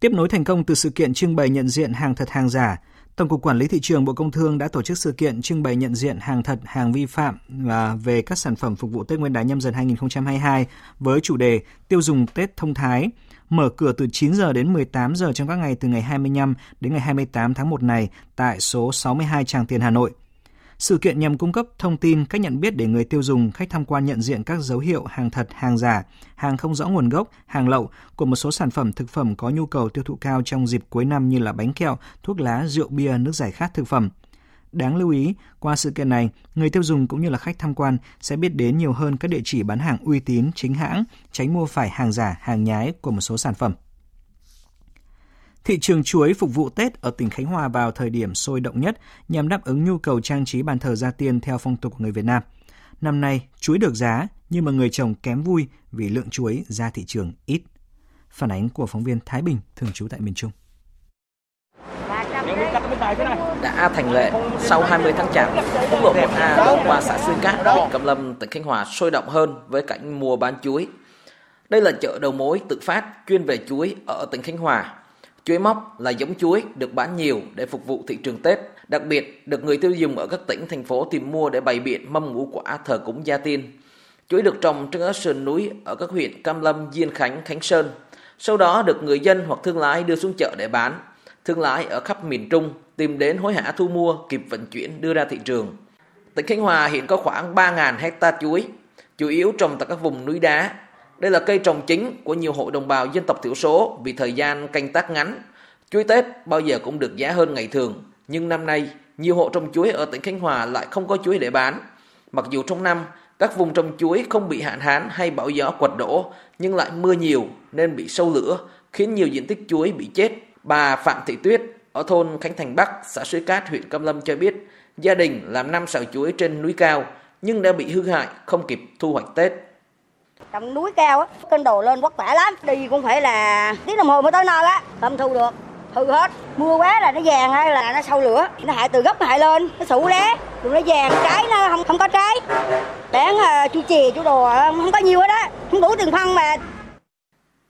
Tiếp nối thành công từ sự kiện trưng bày nhận diện hàng thật hàng giả, Tổng cục Quản lý thị trường Bộ Công Thương đã tổ chức sự kiện trưng bày nhận diện hàng thật, hàng vi phạm và về các sản phẩm phục vụ Tết Nguyên đán nhâm dần 2022 với chủ đề tiêu dùng Tết thông thái, mở cửa từ 9 giờ đến 18 giờ trong các ngày từ ngày 25 đến ngày 28 tháng 1 này tại số 62 Tràng Tiền Hà Nội. Sự kiện nhằm cung cấp thông tin, cách nhận biết để người tiêu dùng, khách tham quan nhận diện các dấu hiệu hàng thật, hàng giả, hàng không rõ nguồn gốc, hàng lậu của một số sản phẩm thực phẩm có nhu cầu tiêu thụ cao trong dịp cuối năm như là bánh kẹo, thuốc lá, rượu bia, nước giải khát thực phẩm. Đáng lưu ý, qua sự kiện này, người tiêu dùng cũng như là khách tham quan sẽ biết đến nhiều hơn các địa chỉ bán hàng uy tín, chính hãng, tránh mua phải hàng giả, hàng nhái của một số sản phẩm. Thị trường chuối phục vụ Tết ở tỉnh Khánh Hòa vào thời điểm sôi động nhất nhằm đáp ứng nhu cầu trang trí bàn thờ gia tiên theo phong tục của người Việt Nam. Năm nay, chuối được giá, nhưng mà người trồng kém vui vì lượng chuối ra thị trường ít. Phản ánh của phóng viên Thái Bình, thường trú tại miền Trung. Đã thành lệ, sau 20 tháng chạp, quốc lộ 1A đoạn qua xã Xuyên Cát, huyện Cẩm Lâm, tỉnh Khánh Hòa sôi động hơn với cảnh mua bán chuối. Đây là chợ đầu mối tự phát chuyên về chuối ở tỉnh Khánh Hòa Chuối móc là giống chuối được bán nhiều để phục vụ thị trường Tết, đặc biệt được người tiêu dùng ở các tỉnh, thành phố tìm mua để bày biện mâm ngũ quả thờ cúng gia tiên. Chuối được trồng trên các sườn núi ở các huyện Cam Lâm, Diên Khánh, Khánh Sơn. Sau đó được người dân hoặc thương lái đưa xuống chợ để bán. Thương lái ở khắp miền Trung tìm đến hối hả thu mua kịp vận chuyển đưa ra thị trường. Tỉnh Khánh Hòa hiện có khoảng 3.000 hecta chuối, chủ yếu trồng tại các vùng núi đá, đây là cây trồng chính của nhiều hộ đồng bào dân tộc thiểu số vì thời gian canh tác ngắn. Chuối Tết bao giờ cũng được giá hơn ngày thường, nhưng năm nay nhiều hộ trồng chuối ở tỉnh Khánh Hòa lại không có chuối để bán. Mặc dù trong năm, các vùng trồng chuối không bị hạn hán hay bão gió quật đổ, nhưng lại mưa nhiều nên bị sâu lửa, khiến nhiều diện tích chuối bị chết. Bà Phạm Thị Tuyết ở thôn Khánh Thành Bắc, xã Suối Cát, huyện Cam Lâm cho biết, gia đình làm năm sào chuối trên núi cao nhưng đã bị hư hại, không kịp thu hoạch Tết. Trong núi cao á, cân đồ lên vất vả lắm, đi cũng phải là tiếng đồng hồ mới tới nơi á, không thu được. Hư hết. Mưa quá là nó vàng hay là nó sâu lửa. Nó hại từ gốc hại lên nó sủ lá rồi nó vàng trái nó không không có trái. Bán uh, chu chè chu đồ ờ, không có nhiều hết á. Không đủ tiền phân mà.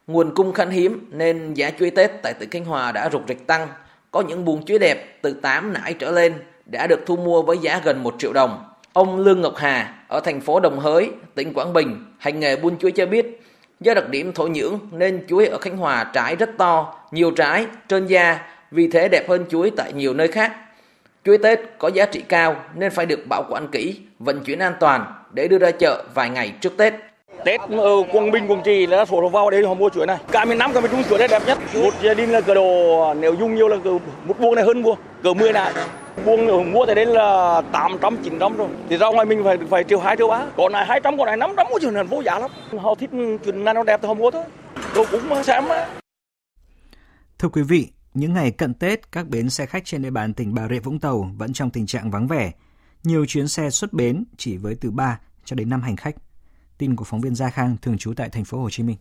Nguồn cung khan hiếm nên giá chuối Tết tại tỉnh Khánh Hòa đã rục rịch tăng. Có những buồng chuối đẹp từ 8 nải trở lên đã được thu mua với giá gần 1 triệu đồng. Ông Lương Ngọc Hà ở thành phố Đồng Hới tỉnh Quảng Bình hành nghề buôn chuối cho biết Do đặc điểm thổ nhưỡng nên chuối ở Khánh Hòa trái rất to, nhiều trái, trơn da, vì thế đẹp hơn chuối tại nhiều nơi khác. Chuối Tết có giá trị cao nên phải được bảo quản kỹ, vận chuyển an toàn để đưa ra chợ vài ngày trước Tết. Tết ở Quảng Bình, Quảng Trị là số vào đây họ mua chuối này. Cả miền Nam, cả miền Trung chuối đây đẹp nhất. Một gia đình là cờ đồ à, nếu dùng nhiều là cờ, một buông này hơn mua, cờ 10 lại. Buông mua tại đây là 800, 900 rồi. Thì ra ngoài mình phải phải triệu 2 triệu 3. Còn này 200, còn này 500 có chuyện là vô giá lắm. Họ thích chuyện này nó đẹp thì họ mua thôi. Tôi cũng xem á. Thưa quý vị, những ngày cận Tết, các bến xe khách trên địa bàn tỉnh Bà Rịa Vũng Tàu vẫn trong tình trạng vắng vẻ. Nhiều chuyến xe xuất bến chỉ với từ 3 cho đến 5 hành khách. Tin của phóng viên Gia Khang thường trú tại thành phố Hồ Chí Minh.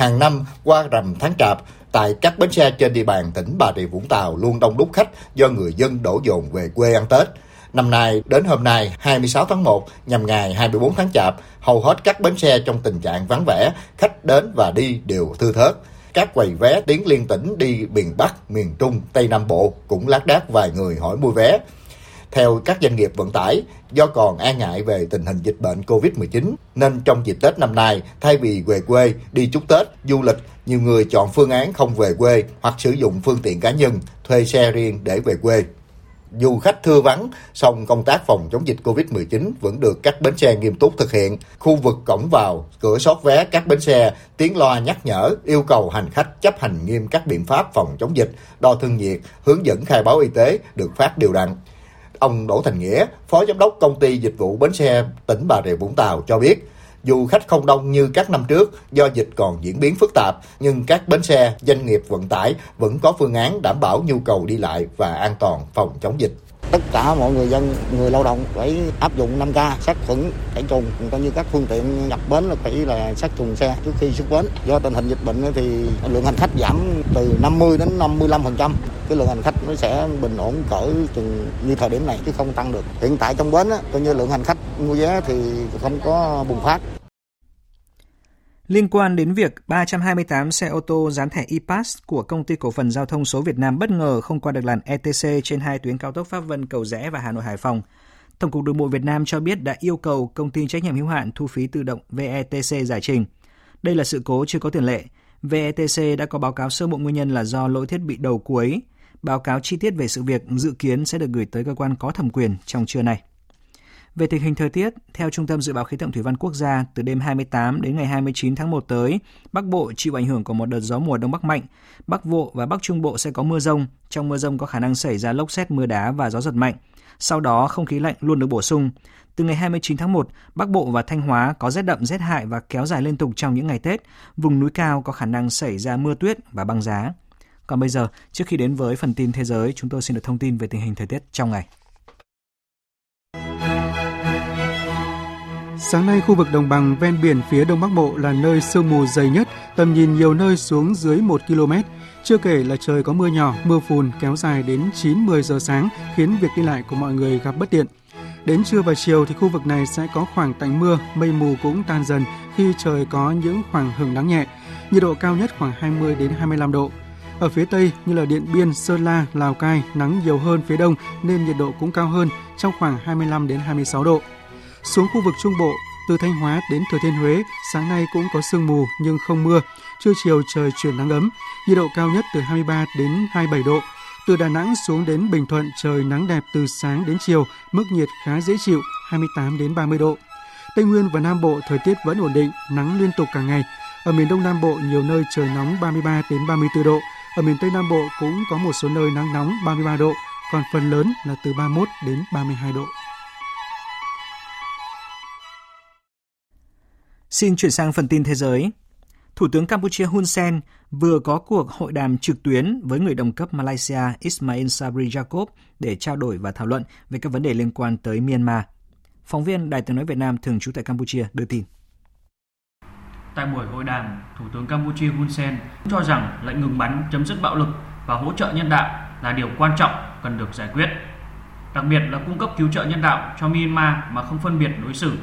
Hàng năm qua rằm tháng Chạp, tại các bến xe trên địa bàn tỉnh Bà Rịa Vũng Tàu luôn đông đúc khách do người dân đổ dồn về quê ăn Tết. Năm nay, đến hôm nay 26 tháng 1 nhằm ngày 24 tháng Chạp, hầu hết các bến xe trong tình trạng vắng vẻ, khách đến và đi đều thư thớt. Các quầy vé tiến liên tỉnh đi miền Bắc, miền Trung, Tây Nam Bộ cũng lác đác vài người hỏi mua vé. Theo các doanh nghiệp vận tải, do còn e ngại về tình hình dịch bệnh COVID-19, nên trong dịp Tết năm nay, thay vì về quê đi chúc Tết, du lịch, nhiều người chọn phương án không về quê hoặc sử dụng phương tiện cá nhân, thuê xe riêng để về quê. Dù khách thưa vắng, song công tác phòng chống dịch COVID-19 vẫn được các bến xe nghiêm túc thực hiện. Khu vực cổng vào, cửa sót vé các bến xe, tiếng loa nhắc nhở, yêu cầu hành khách chấp hành nghiêm các biện pháp phòng chống dịch, đo thân nhiệt, hướng dẫn khai báo y tế được phát đều đặn. Ông Đỗ Thành Nghĩa, Phó Giám đốc Công ty Dịch vụ Bến xe tỉnh Bà Rịa Vũng Tàu cho biết, dù khách không đông như các năm trước do dịch còn diễn biến phức tạp, nhưng các bến xe, doanh nghiệp vận tải vẫn có phương án đảm bảo nhu cầu đi lại và an toàn phòng chống dịch tất cả mọi người dân người lao động phải áp dụng 5K sát khuẩn tẩy trùng coi như các phương tiện nhập bến là phải là sát trùng xe trước khi xuất bến. Do tình hình dịch bệnh thì lượng hành khách giảm từ 50 đến 55 phần trăm cái lượng hành khách nó sẽ bình ổn cỡ chừng như thời điểm này chứ không tăng được. Hiện tại trong bến á, coi như lượng hành khách mua vé thì không có bùng phát. Liên quan đến việc 328 xe ô tô dán thẻ e-pass của công ty cổ phần giao thông số Việt Nam bất ngờ không qua được làn ETC trên hai tuyến cao tốc Pháp Vân Cầu Rẽ và Hà Nội Hải Phòng, Tổng cục Đường bộ Việt Nam cho biết đã yêu cầu công ty trách nhiệm hữu hạn thu phí tự động VETC giải trình. Đây là sự cố chưa có tiền lệ. VETC đã có báo cáo sơ bộ nguyên nhân là do lỗi thiết bị đầu cuối. Báo cáo chi tiết về sự việc dự kiến sẽ được gửi tới cơ quan có thẩm quyền trong trưa nay. Về tình hình thời tiết, theo Trung tâm Dự báo Khí tượng Thủy văn Quốc gia, từ đêm 28 đến ngày 29 tháng 1 tới, Bắc Bộ chịu ảnh hưởng của một đợt gió mùa đông bắc mạnh. Bắc Bộ và Bắc Trung Bộ sẽ có mưa rông. Trong mưa rông có khả năng xảy ra lốc xét mưa đá và gió giật mạnh. Sau đó, không khí lạnh luôn được bổ sung. Từ ngày 29 tháng 1, Bắc Bộ và Thanh Hóa có rét đậm rét hại và kéo dài liên tục trong những ngày Tết. Vùng núi cao có khả năng xảy ra mưa tuyết và băng giá. Còn bây giờ, trước khi đến với phần tin thế giới, chúng tôi xin được thông tin về tình hình thời tiết trong ngày. Sáng nay, khu vực đồng bằng ven biển phía Đông Bắc Bộ là nơi sương mù dày nhất, tầm nhìn nhiều nơi xuống dưới 1 km. Chưa kể là trời có mưa nhỏ, mưa phùn kéo dài đến 9-10 giờ sáng khiến việc đi lại của mọi người gặp bất tiện. Đến trưa và chiều thì khu vực này sẽ có khoảng tạnh mưa, mây mù cũng tan dần khi trời có những khoảng hưởng nắng nhẹ. Nhiệt độ cao nhất khoảng 20 đến 25 độ. Ở phía Tây như là Điện Biên, Sơn La, Lào Cai nắng nhiều hơn phía Đông nên nhiệt độ cũng cao hơn trong khoảng 25 đến 26 độ. Xuống khu vực Trung Bộ, từ Thanh Hóa đến Thừa Thiên Huế, sáng nay cũng có sương mù nhưng không mưa. Trưa chiều trời chuyển nắng ấm, nhiệt độ cao nhất từ 23 đến 27 độ. Từ Đà Nẵng xuống đến Bình Thuận trời nắng đẹp từ sáng đến chiều, mức nhiệt khá dễ chịu 28 đến 30 độ. Tây Nguyên và Nam Bộ thời tiết vẫn ổn định, nắng liên tục cả ngày. Ở miền Đông Nam Bộ nhiều nơi trời nóng 33 đến 34 độ. Ở miền Tây Nam Bộ cũng có một số nơi nắng nóng 33 độ. còn phần lớn là từ 31 đến 32 độ. Xin chuyển sang phần tin thế giới. Thủ tướng Campuchia Hun Sen vừa có cuộc hội đàm trực tuyến với người đồng cấp Malaysia Ismail Sabri Yaakob để trao đổi và thảo luận về các vấn đề liên quan tới Myanmar. Phóng viên Đài tiếng nói Việt Nam thường trú tại Campuchia đưa tin. Tại buổi hội đàm, Thủ tướng Campuchia Hun Sen cho rằng lệnh ngừng bắn chấm dứt bạo lực và hỗ trợ nhân đạo là điều quan trọng cần được giải quyết. Đặc biệt là cung cấp cứu trợ nhân đạo cho Myanmar mà không phân biệt đối xử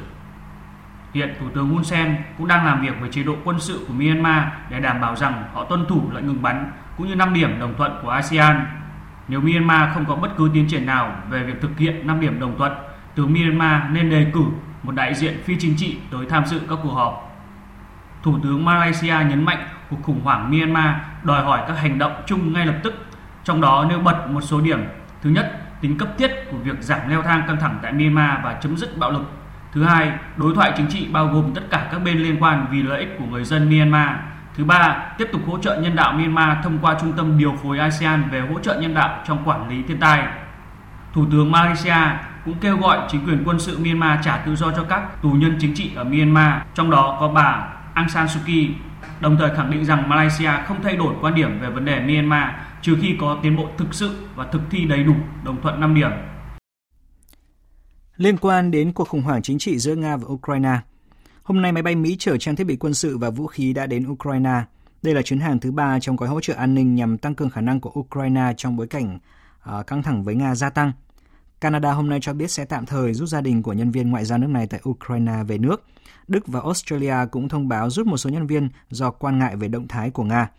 Hiện Thủ tướng Hun Sen cũng đang làm việc với chế độ quân sự của Myanmar để đảm bảo rằng họ tuân thủ lệnh ngừng bắn cũng như 5 điểm đồng thuận của ASEAN. Nếu Myanmar không có bất cứ tiến triển nào về việc thực hiện 5 điểm đồng thuận, tướng Myanmar nên đề cử một đại diện phi chính trị tới tham dự các cuộc họp. Thủ tướng Malaysia nhấn mạnh cuộc khủng hoảng Myanmar đòi hỏi các hành động chung ngay lập tức, trong đó nêu bật một số điểm. Thứ nhất, tính cấp thiết của việc giảm leo thang căng thẳng tại Myanmar và chấm dứt bạo lực Thứ hai, đối thoại chính trị bao gồm tất cả các bên liên quan vì lợi ích của người dân Myanmar. Thứ ba, tiếp tục hỗ trợ nhân đạo Myanmar thông qua trung tâm điều phối ASEAN về hỗ trợ nhân đạo trong quản lý thiên tai. Thủ tướng Malaysia cũng kêu gọi chính quyền quân sự Myanmar trả tự do cho các tù nhân chính trị ở Myanmar, trong đó có bà Aung San Suu Kyi, đồng thời khẳng định rằng Malaysia không thay đổi quan điểm về vấn đề Myanmar trừ khi có tiến bộ thực sự và thực thi đầy đủ đồng thuận 5 điểm Liên quan đến cuộc khủng hoảng chính trị giữa Nga và Ukraine, hôm nay máy bay Mỹ chở trang thiết bị quân sự và vũ khí đã đến Ukraine. Đây là chuyến hàng thứ ba trong gói hỗ trợ an ninh nhằm tăng cường khả năng của Ukraine trong bối cảnh uh, căng thẳng với Nga gia tăng. Canada hôm nay cho biết sẽ tạm thời rút gia đình của nhân viên ngoại giao nước này tại Ukraine về nước. Đức và Australia cũng thông báo rút một số nhân viên do quan ngại về động thái của Nga.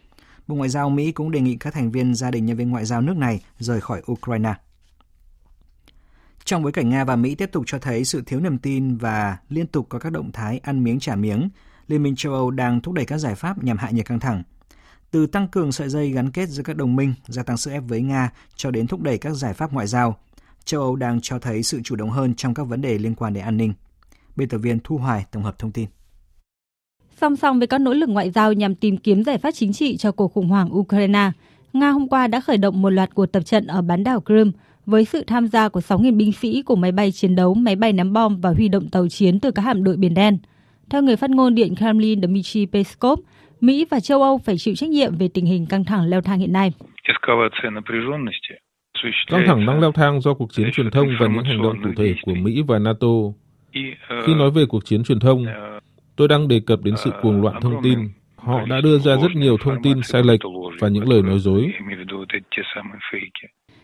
Bộ Ngoại giao Mỹ cũng đề nghị các thành viên gia đình nhân viên ngoại giao nước này rời khỏi Ukraine. Trong bối cảnh Nga và Mỹ tiếp tục cho thấy sự thiếu niềm tin và liên tục có các động thái ăn miếng trả miếng, Liên minh châu Âu đang thúc đẩy các giải pháp nhằm hạ nhiệt căng thẳng. Từ tăng cường sợi dây gắn kết giữa các đồng minh, gia tăng sức ép với Nga cho đến thúc đẩy các giải pháp ngoại giao, châu Âu đang cho thấy sự chủ động hơn trong các vấn đề liên quan đến an ninh. Biên tập viên Thu Hoài tổng hợp thông tin. Song song với các nỗ lực ngoại giao nhằm tìm kiếm giải pháp chính trị cho cuộc khủng hoảng Ukraine, Nga hôm qua đã khởi động một loạt cuộc tập trận ở bán đảo Crimea với sự tham gia của 6.000 binh sĩ của máy bay chiến đấu, máy bay ném bom và huy động tàu chiến từ các hạm đội Biển Đen. Theo người phát ngôn Điện Kremlin Dmitry Peskov, Mỹ và châu Âu phải chịu trách nhiệm về tình hình căng thẳng leo thang hiện nay. Căng thẳng đang leo thang do cuộc chiến truyền thông và những hành động cụ thể của Mỹ và NATO. Khi nói về cuộc chiến truyền thông, tôi đang đề cập đến sự cuồng loạn thông tin. Họ đã đưa ra rất nhiều thông tin sai lệch và những lời nói dối.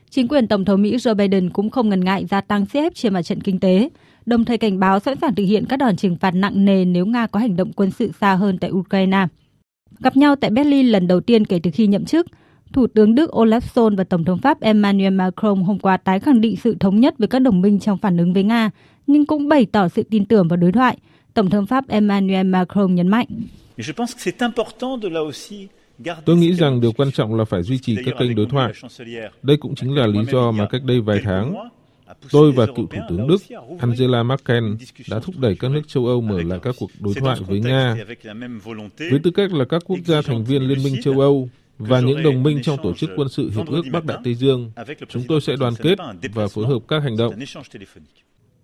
Chính quyền Tổng thống Mỹ Joe Biden cũng không ngần ngại gia tăng sức ép trên mặt trận kinh tế, đồng thời cảnh báo sẵn sàng thực hiện các đòn trừng phạt nặng nề nếu Nga có hành động quân sự xa hơn tại Ukraine. Gặp nhau tại Berlin lần đầu tiên kể từ khi nhậm chức, Thủ tướng Đức Olaf Scholz và Tổng thống Pháp Emmanuel Macron hôm qua tái khẳng định sự thống nhất với các đồng minh trong phản ứng với Nga, nhưng cũng bày tỏ sự tin tưởng vào đối thoại. Tổng thống Pháp Emmanuel Macron nhấn mạnh. Tôi nghĩ rằng điều quan trọng là phải duy trì các kênh đối thoại. Đây cũng chính là lý do mà cách đây vài tháng, tôi và cựu Thủ tướng Đức Angela Merkel đã thúc đẩy các nước châu Âu mở lại các cuộc đối thoại với Nga. Với tư cách là các quốc gia thành viên Liên minh châu Âu và những đồng minh trong tổ chức quân sự Hiệp ước Bắc Đại Tây Dương, chúng tôi sẽ đoàn kết và phối hợp các hành động.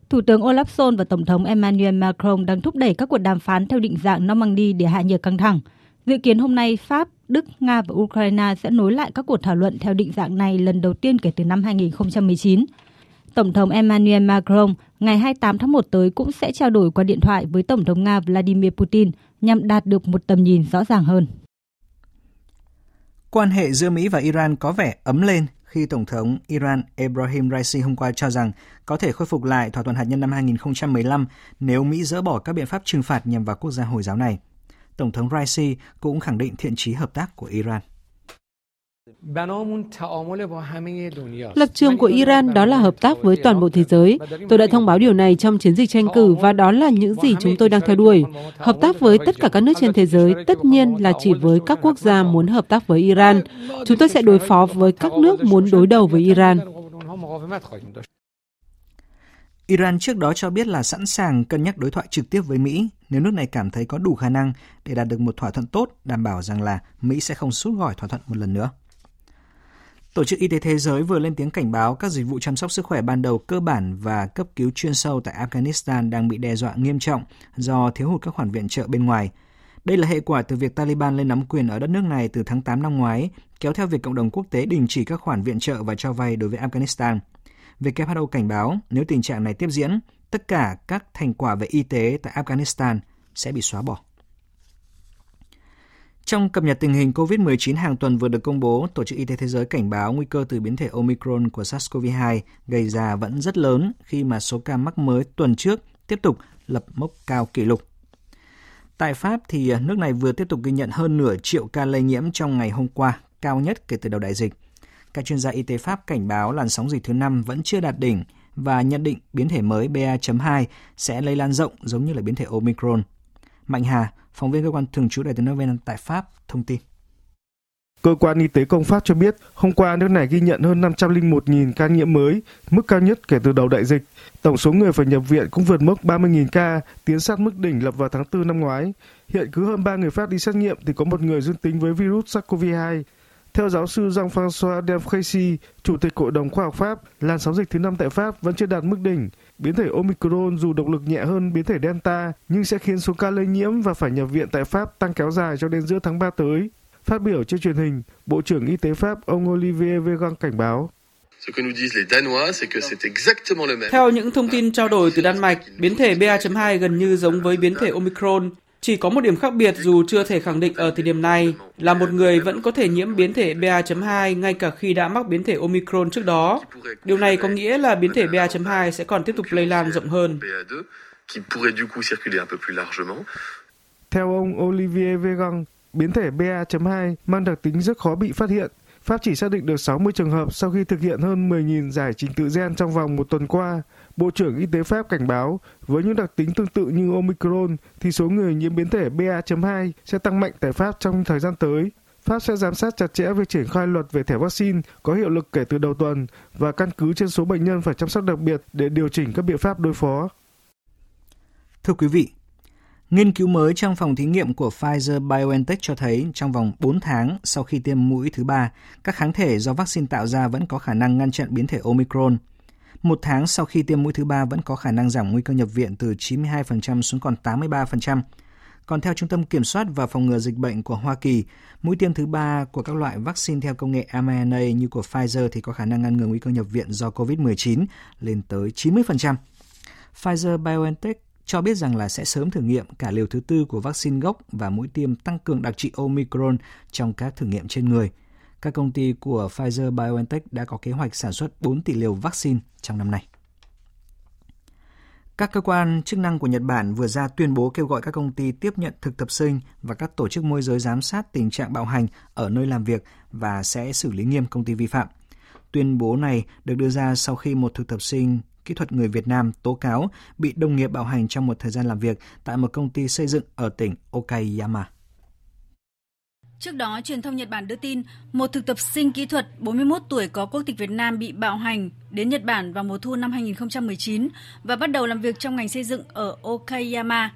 Thủ tướng Olaf Scholz và Tổng thống Emmanuel Macron đang thúc đẩy các cuộc đàm phán theo định dạng Normandy để hạ nhiệt căng thẳng. Dự kiến hôm nay Pháp, Đức, Nga và Ukraine sẽ nối lại các cuộc thảo luận theo định dạng này lần đầu tiên kể từ năm 2019. Tổng thống Emmanuel Macron ngày 28 tháng 1 tới cũng sẽ trao đổi qua điện thoại với Tổng thống Nga Vladimir Putin nhằm đạt được một tầm nhìn rõ ràng hơn. Quan hệ giữa Mỹ và Iran có vẻ ấm lên khi Tổng thống Iran Ebrahim Raisi hôm qua cho rằng có thể khôi phục lại thỏa thuận hạt nhân năm 2015 nếu Mỹ dỡ bỏ các biện pháp trừng phạt nhằm vào quốc gia Hồi giáo này. Tổng thống Raisi cũng khẳng định thiện chí hợp tác của Iran. Lập trường của Iran đó là hợp tác với toàn bộ thế giới. Tôi đã thông báo điều này trong chiến dịch tranh cử và đó là những gì chúng tôi đang theo đuổi. Hợp tác với tất cả các nước trên thế giới tất nhiên là chỉ với các quốc gia muốn hợp tác với Iran. Chúng tôi sẽ đối phó với các nước muốn đối đầu với Iran. Iran trước đó cho biết là sẵn sàng cân nhắc đối thoại trực tiếp với Mỹ nếu nước này cảm thấy có đủ khả năng để đạt được một thỏa thuận tốt, đảm bảo rằng là Mỹ sẽ không rút khỏi thỏa thuận một lần nữa. Tổ chức Y tế Thế giới vừa lên tiếng cảnh báo các dịch vụ chăm sóc sức khỏe ban đầu cơ bản và cấp cứu chuyên sâu tại Afghanistan đang bị đe dọa nghiêm trọng do thiếu hụt các khoản viện trợ bên ngoài. Đây là hệ quả từ việc Taliban lên nắm quyền ở đất nước này từ tháng 8 năm ngoái, kéo theo việc cộng đồng quốc tế đình chỉ các khoản viện trợ và cho vay đối với Afghanistan. WHO cảnh báo nếu tình trạng này tiếp diễn, tất cả các thành quả về y tế tại Afghanistan sẽ bị xóa bỏ. Trong cập nhật tình hình COVID-19 hàng tuần vừa được công bố, Tổ chức Y tế Thế giới cảnh báo nguy cơ từ biến thể Omicron của SARS-CoV-2 gây ra vẫn rất lớn khi mà số ca mắc mới tuần trước tiếp tục lập mốc cao kỷ lục. Tại Pháp thì nước này vừa tiếp tục ghi nhận hơn nửa triệu ca lây nhiễm trong ngày hôm qua, cao nhất kể từ đầu đại dịch. Các chuyên gia y tế Pháp cảnh báo làn sóng dịch thứ năm vẫn chưa đạt đỉnh và nhận định biến thể mới BA.2 sẽ lây lan rộng giống như là biến thể Omicron. Mạnh Hà, phóng viên cơ quan thường trú Đại tiếng nói Việt Nam tại Pháp thông tin. Cơ quan Y tế Công Pháp cho biết, hôm qua nước này ghi nhận hơn 501.000 ca nhiễm mới, mức cao nhất kể từ đầu đại dịch. Tổng số người phải nhập viện cũng vượt mốc 30.000 ca, tiến sát mức đỉnh lập vào tháng 4 năm ngoái. Hiện cứ hơn 3 người Pháp đi xét nghiệm thì có một người dương tính với virus SARS-CoV-2. Theo giáo sư Jean-François Delfrécy, Chủ tịch Hội đồng Khoa học Pháp, làn sóng dịch thứ năm tại Pháp vẫn chưa đạt mức đỉnh. Biến thể Omicron dù độc lực nhẹ hơn biến thể Delta nhưng sẽ khiến số ca lây nhiễm và phải nhập viện tại Pháp tăng kéo dài cho đến giữa tháng 3 tới. Phát biểu trên truyền hình, Bộ trưởng Y tế Pháp ông Olivier Véran cảnh báo. Theo những thông tin trao đổi từ Đan Mạch, biến thể BA.2 gần như giống với biến thể Omicron, chỉ có một điểm khác biệt dù chưa thể khẳng định ở thời điểm này là một người vẫn có thể nhiễm biến thể BA.2 ngay cả khi đã mắc biến thể Omicron trước đó. Điều này có nghĩa là biến thể BA.2 sẽ còn tiếp tục lây lan rộng hơn. Theo ông Olivier Véran, biến thể BA.2 mang đặc tính rất khó bị phát hiện. Pháp chỉ xác định được 60 trường hợp sau khi thực hiện hơn 10.000 giải trình tự gen trong vòng một tuần qua. Bộ trưởng Y tế Pháp cảnh báo với những đặc tính tương tự như Omicron thì số người nhiễm biến thể BA.2 sẽ tăng mạnh tại Pháp trong thời gian tới. Pháp sẽ giám sát chặt chẽ việc triển khai luật về thẻ vaccine có hiệu lực kể từ đầu tuần và căn cứ trên số bệnh nhân phải chăm sóc đặc biệt để điều chỉnh các biện pháp đối phó. Thưa quý vị, Nghiên cứu mới trong phòng thí nghiệm của Pfizer-BioNTech cho thấy trong vòng 4 tháng sau khi tiêm mũi thứ ba, các kháng thể do vaccine tạo ra vẫn có khả năng ngăn chặn biến thể Omicron. Một tháng sau khi tiêm mũi thứ ba vẫn có khả năng giảm nguy cơ nhập viện từ 92% xuống còn 83%. Còn theo Trung tâm Kiểm soát và Phòng ngừa Dịch bệnh của Hoa Kỳ, mũi tiêm thứ ba của các loại vaccine theo công nghệ mRNA như của Pfizer thì có khả năng ngăn ngừa nguy cơ nhập viện do COVID-19 lên tới 90%. Pfizer-BioNTech cho biết rằng là sẽ sớm thử nghiệm cả liều thứ tư của vaccine gốc và mũi tiêm tăng cường đặc trị Omicron trong các thử nghiệm trên người. Các công ty của Pfizer-BioNTech đã có kế hoạch sản xuất 4 tỷ liều vaccine trong năm nay. Các cơ quan chức năng của Nhật Bản vừa ra tuyên bố kêu gọi các công ty tiếp nhận thực tập sinh và các tổ chức môi giới giám sát tình trạng bạo hành ở nơi làm việc và sẽ xử lý nghiêm công ty vi phạm. Tuyên bố này được đưa ra sau khi một thực tập sinh kỹ thuật người Việt Nam tố cáo bị đồng nghiệp bạo hành trong một thời gian làm việc tại một công ty xây dựng ở tỉnh Okayama. Trước đó, truyền thông Nhật Bản đưa tin một thực tập sinh kỹ thuật 41 tuổi có quốc tịch Việt Nam bị bạo hành đến Nhật Bản vào mùa thu năm 2019 và bắt đầu làm việc trong ngành xây dựng ở Okayama.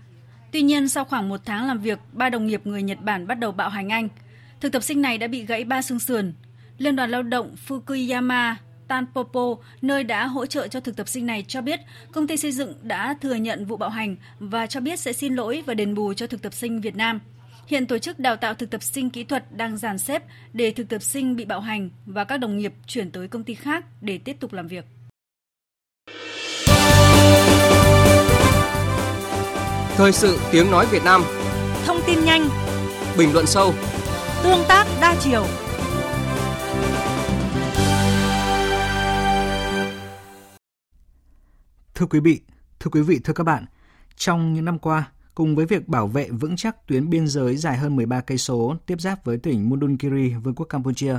Tuy nhiên, sau khoảng một tháng làm việc, ba đồng nghiệp người Nhật Bản bắt đầu bạo hành anh. Thực tập sinh này đã bị gãy ba xương sườn. Liên đoàn lao động Fukuyama Tanpopo, nơi đã hỗ trợ cho thực tập sinh này cho biết công ty xây dựng đã thừa nhận vụ bạo hành và cho biết sẽ xin lỗi và đền bù cho thực tập sinh Việt Nam. Hiện tổ chức đào tạo thực tập sinh kỹ thuật đang dàn xếp để thực tập sinh bị bạo hành và các đồng nghiệp chuyển tới công ty khác để tiếp tục làm việc. Thời sự tiếng nói Việt Nam. Thông tin nhanh. Bình luận sâu. Tương tác đa chiều. Thưa quý vị, thưa quý vị, thưa các bạn, trong những năm qua, cùng với việc bảo vệ vững chắc tuyến biên giới dài hơn 13 cây số tiếp giáp với tỉnh Mundunkiri, Vương quốc Campuchia,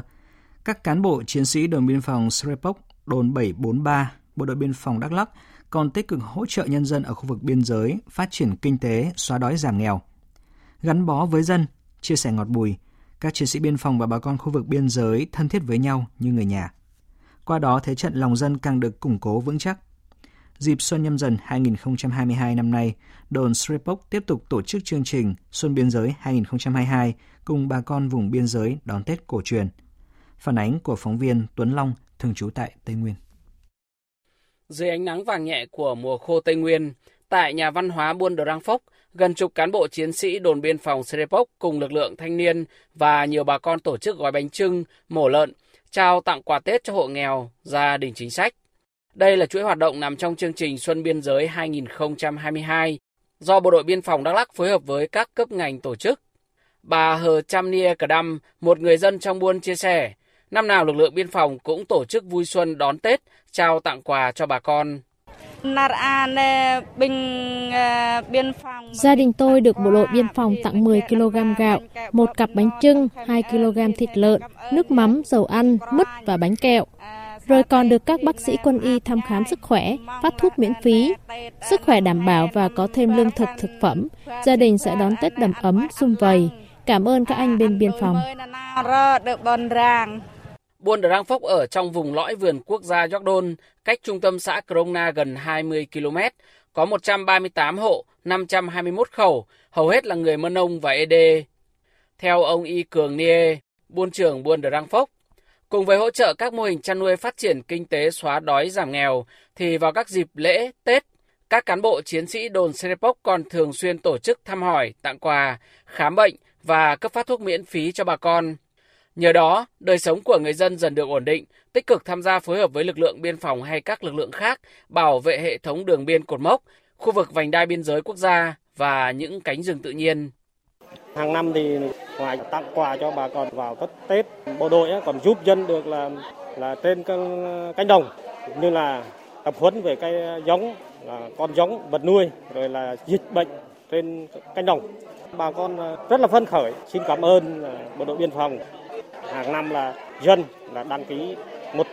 các cán bộ chiến sĩ đồn biên phòng Srepok, đồn 743, bộ đội biên phòng Đắk Lắk còn tích cực hỗ trợ nhân dân ở khu vực biên giới phát triển kinh tế, xóa đói giảm nghèo. Gắn bó với dân, chia sẻ ngọt bùi, các chiến sĩ biên phòng và bà con khu vực biên giới thân thiết với nhau như người nhà. Qua đó thế trận lòng dân càng được củng cố vững chắc. Dịp Xuân Nhâm Dần 2022 năm nay, đồn Srepok tiếp tục tổ chức chương trình Xuân Biên giới 2022 cùng bà con vùng biên giới đón Tết cổ truyền. Phản ánh của phóng viên Tuấn Long, thường trú tại Tây Nguyên. Dưới ánh nắng vàng nhẹ của mùa khô Tây Nguyên, tại nhà văn hóa Buôn Đờ Răng Phốc, gần chục cán bộ chiến sĩ đồn biên phòng Srepok cùng lực lượng thanh niên và nhiều bà con tổ chức gói bánh trưng, mổ lợn, trao tặng quà Tết cho hộ nghèo, gia đình chính sách. Đây là chuỗi hoạt động nằm trong chương trình Xuân Biên giới 2022 do Bộ đội Biên phòng Đắk Lắk phối hợp với các cấp ngành tổ chức. Bà Hờ Cham Nia Cờ Đăm, một người dân trong buôn chia sẻ, năm nào lực lượng biên phòng cũng tổ chức vui xuân đón Tết, trao tặng quà cho bà con. Gia đình tôi được bộ đội biên phòng tặng 10 kg gạo, một cặp bánh trưng, 2 kg thịt lợn, nước mắm, dầu ăn, mứt và bánh kẹo. Rồi còn được các bác sĩ quân y thăm khám sức khỏe, phát thuốc miễn phí. Sức khỏe đảm bảo và có thêm lương thực thực phẩm. Gia đình sẽ đón Tết đầm ấm, sum vầy. Cảm ơn các anh bên biên phòng. Buôn Đờ Phốc ở trong vùng lõi vườn quốc gia Jordan, cách trung tâm xã Krona gần 20 km, có 138 hộ, 521 khẩu, hầu hết là người Mân Ông và Ede. Theo ông Y Cường Nie, buôn trưởng Buôn Đờ Phốc, cùng với hỗ trợ các mô hình chăn nuôi phát triển kinh tế xóa đói giảm nghèo, thì vào các dịp lễ, Tết, các cán bộ chiến sĩ đồn Serepok còn thường xuyên tổ chức thăm hỏi, tặng quà, khám bệnh và cấp phát thuốc miễn phí cho bà con. Nhờ đó, đời sống của người dân dần được ổn định, tích cực tham gia phối hợp với lực lượng biên phòng hay các lực lượng khác bảo vệ hệ thống đường biên cột mốc, khu vực vành đai biên giới quốc gia và những cánh rừng tự nhiên. Hàng năm thì ngoài tặng quà cho bà con vào tất Tết, bộ đội còn giúp dân được là là trên cánh đồng như là tập huấn về cái giống là con giống vật nuôi rồi là dịch bệnh trên cánh đồng bà con à, rất là phấn khởi xin cảm ơn à, bộ đội biên phòng hàng năm là dân là đăng ký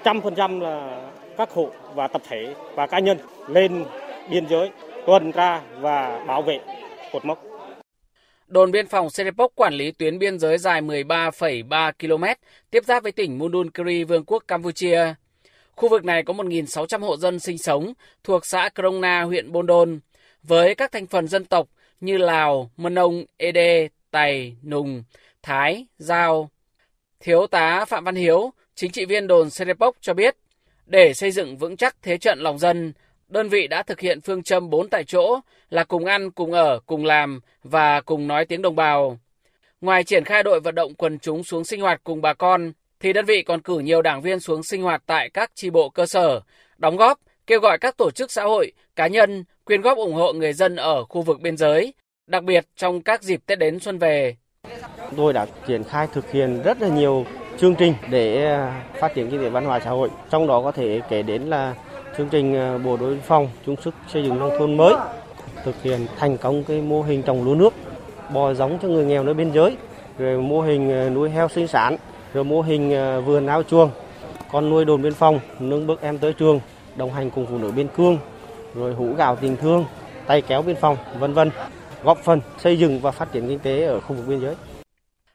100% là các hộ và tập thể và cá nhân lên biên giới tuần tra và bảo vệ cột mốc. Đồn biên phòng Serepok quản lý tuyến biên giới dài 13,3 km tiếp giáp với tỉnh Mundunkiri, Vương quốc Campuchia. Khu vực này có 1.600 hộ dân sinh sống thuộc xã Krongna, huyện Bondol, với các thành phần dân tộc như Lào, Mân Ông, Ede, Tày, Nùng, Thái, Giao, Thiếu tá Phạm Văn Hiếu, chính trị viên đồn Serepok cho biết, để xây dựng vững chắc thế trận lòng dân, đơn vị đã thực hiện phương châm 4 tại chỗ là cùng ăn, cùng ở, cùng làm và cùng nói tiếng đồng bào. Ngoài triển khai đội vận động quần chúng xuống sinh hoạt cùng bà con, thì đơn vị còn cử nhiều đảng viên xuống sinh hoạt tại các tri bộ cơ sở, đóng góp, kêu gọi các tổ chức xã hội, cá nhân quyên góp ủng hộ người dân ở khu vực biên giới, đặc biệt trong các dịp Tết đến xuân về. Tôi đã triển khai thực hiện rất là nhiều chương trình để phát triển kinh tế văn hóa xã hội. Trong đó có thể kể đến là chương trình à, bộ đội phòng chung sức xây dựng nông thôn mới, thực hiện thành công cái mô hình trồng lúa nước, bò giống cho người nghèo nơi biên giới, rồi mô hình à, nuôi heo sinh sản, rồi mô hình à, vườn ao chuồng, con nuôi đồn biên phòng, nâng bước em tới trường, đồng hành cùng phụ nữ biên cương, rồi hũ gạo tình thương, tay kéo biên phòng, vân vân, góp phần xây dựng và phát triển kinh tế ở khu vực biên giới.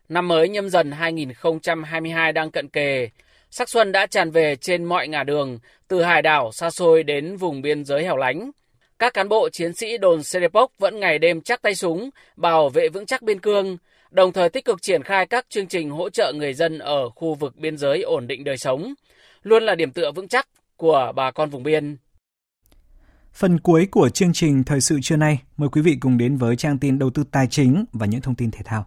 Năm mới nhâm dần 2022 đang cận kề, sắc xuân đã tràn về trên mọi ngả đường, từ hải đảo xa xôi đến vùng biên giới hẻo lánh. Các cán bộ chiến sĩ đồn Serepok vẫn ngày đêm chắc tay súng, bảo vệ vững chắc biên cương, đồng thời tích cực triển khai các chương trình hỗ trợ người dân ở khu vực biên giới ổn định đời sống, luôn là điểm tựa vững chắc của bà con vùng biên. Phần cuối của chương trình thời sự trưa nay, mời quý vị cùng đến với trang tin đầu tư tài chính và những thông tin thể thao.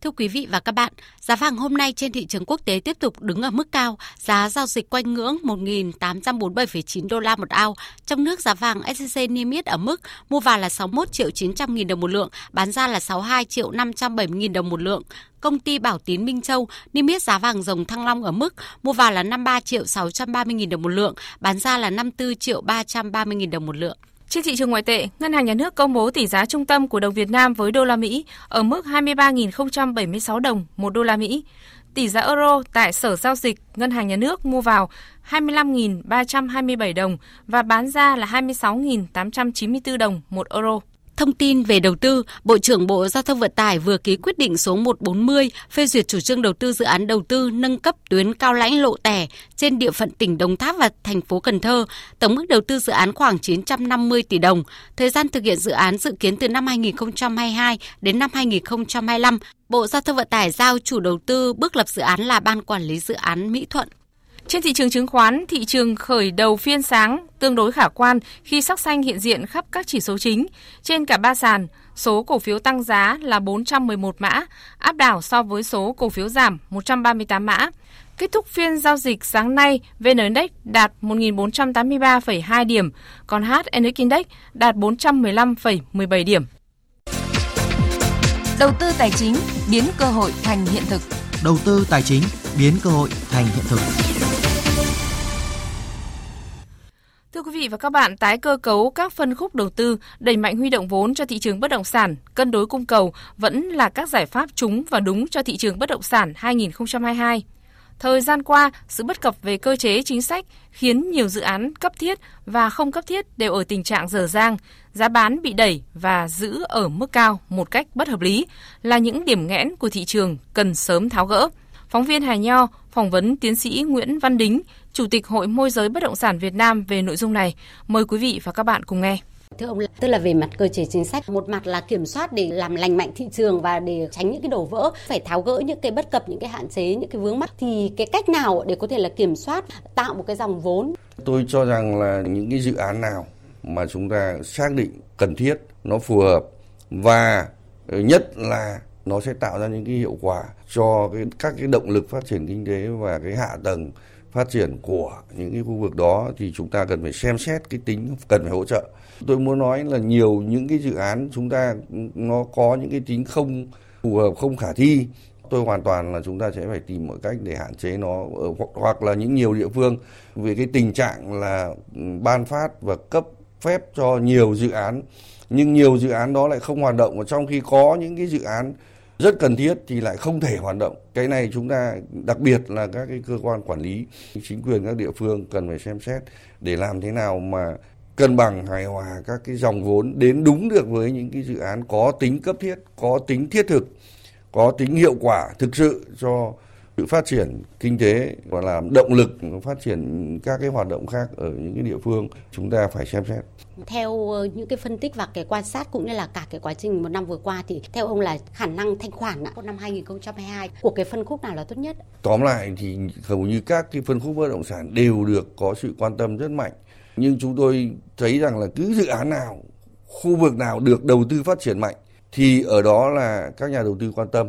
Thưa quý vị và các bạn, giá vàng hôm nay trên thị trường quốc tế tiếp tục đứng ở mức cao, giá giao dịch quanh ngưỡng 1.847,9 đô la một ao. Trong nước giá vàng SJC niêm yết ở mức mua vào là 61 triệu 900 nghìn đồng một lượng, bán ra là 62 triệu 570 nghìn đồng một lượng. Công ty Bảo Tín Minh Châu niêm yết giá vàng dòng Thăng Long ở mức mua vào là 53 triệu 630 nghìn đồng một lượng, bán ra là 54 triệu 330 nghìn đồng một lượng. Trên thị trường ngoại tệ, Ngân hàng Nhà nước công bố tỷ giá trung tâm của đồng Việt Nam với đô la Mỹ ở mức 23.076 đồng một đô la Mỹ. Tỷ giá euro tại Sở giao dịch Ngân hàng Nhà nước mua vào 25.327 đồng và bán ra là 26.894 đồng một euro. Thông tin về đầu tư, Bộ trưởng Bộ Giao thông Vận tải vừa ký quyết định số 140 phê duyệt chủ trương đầu tư dự án đầu tư nâng cấp tuyến cao lãnh lộ tẻ trên địa phận tỉnh Đồng Tháp và thành phố Cần Thơ. Tổng mức đầu tư dự án khoảng 950 tỷ đồng. Thời gian thực hiện dự án dự kiến từ năm 2022 đến năm 2025. Bộ Giao thông Vận tải giao chủ đầu tư bước lập dự án là Ban Quản lý Dự án Mỹ Thuận. Trên thị trường chứng khoán, thị trường khởi đầu phiên sáng tương đối khả quan khi sắc xanh hiện diện khắp các chỉ số chính. Trên cả ba sàn, số cổ phiếu tăng giá là 411 mã, áp đảo so với số cổ phiếu giảm 138 mã. Kết thúc phiên giao dịch sáng nay, VN Index đạt 1.483,2 điểm, còn HNX Index đạt 415,17 điểm. Đầu tư tài chính biến cơ hội thành hiện thực. Đầu tư tài chính biến cơ hội thành hiện thực. Thưa quý vị và các bạn, tái cơ cấu các phân khúc đầu tư, đẩy mạnh huy động vốn cho thị trường bất động sản, cân đối cung cầu vẫn là các giải pháp trúng và đúng cho thị trường bất động sản 2022. Thời gian qua, sự bất cập về cơ chế chính sách khiến nhiều dự án cấp thiết và không cấp thiết đều ở tình trạng dở dang, giá bán bị đẩy và giữ ở mức cao một cách bất hợp lý là những điểm nghẽn của thị trường cần sớm tháo gỡ. Phóng viên Hà Nho phỏng vấn tiến sĩ Nguyễn Văn Đính, Chủ tịch Hội Môi giới Bất động sản Việt Nam về nội dung này. Mời quý vị và các bạn cùng nghe. Thưa ông, tức là về mặt cơ chế chính sách, một mặt là kiểm soát để làm lành mạnh thị trường và để tránh những cái đổ vỡ, phải tháo gỡ những cái bất cập, những cái hạn chế, những cái vướng mắc thì cái cách nào để có thể là kiểm soát, tạo một cái dòng vốn? Tôi cho rằng là những cái dự án nào mà chúng ta xác định cần thiết, nó phù hợp và ờ, nhất là nó sẽ tạo ra những cái hiệu quả cho cái các cái động lực phát triển kinh tế và cái hạ tầng phát triển của những cái khu vực đó thì chúng ta cần phải xem xét cái tính cần phải hỗ trợ. Tôi muốn nói là nhiều những cái dự án chúng ta nó có những cái tính không phù hợp không khả thi. Tôi hoàn toàn là chúng ta sẽ phải tìm mọi cách để hạn chế nó ờ, hoặc, hoặc là những nhiều địa phương về cái tình trạng là ừ, ban phát và cấp phép cho nhiều dự án. Nhưng nhiều dự án đó lại không hoạt động. Và trong khi có những cái dự án rất cần thiết thì lại không thể hoạt động. Cái này chúng ta đặc biệt là các cái cơ quan quản lý, chính quyền các địa phương cần phải xem xét để làm thế nào mà cân bằng hài hòa các cái dòng vốn đến đúng được với những cái dự án có tính cấp thiết, có tính thiết thực, có tính hiệu quả thực sự cho sự phát triển kinh tế và làm động lực phát triển các cái hoạt động khác ở những cái địa phương chúng ta phải xem xét. Theo ờ, những cái phân tích và cái quan sát cũng như là cả cái quá trình một năm vừa qua thì theo ông là khả năng thanh khoản của năm 2022 của cái phân khúc nào là tốt nhất? Tóm lại thì hầu như các cái phân khúc bất động sản đều được có sự quan tâm rất mạnh. Nhưng chúng tôi thấy rằng là cứ dự án nào, khu vực nào được đầu tư phát triển mạnh thì ở đó là các nhà đầu tư quan tâm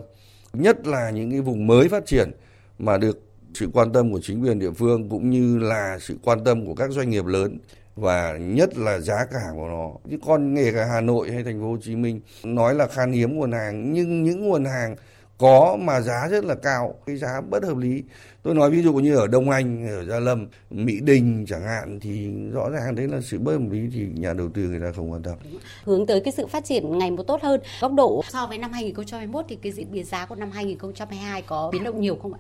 nhất là những cái vùng mới phát triển mà được sự quan tâm của chính quyền địa phương cũng như là sự quan tâm của các doanh nghiệp lớn và nhất là giá cả của nó. Chứ còn nghề cả Hà Nội hay thành phố Hồ Chí Minh, nói là khan hiếm nguồn hàng, nhưng những nguồn hàng có mà giá rất là cao, cái giá bất hợp lý. Tôi nói ví dụ như ở Đông Anh, ở Gia Lâm, Mỹ Đình chẳng hạn thì rõ ràng đấy là sự bất hợp lý thì nhà đầu tư người ta không quan tâm. Hướng tới cái sự phát triển ngày một tốt hơn. Góc độ so với năm 2021 thì cái diễn biến giá của năm 2022 có biến động nhiều không ạ?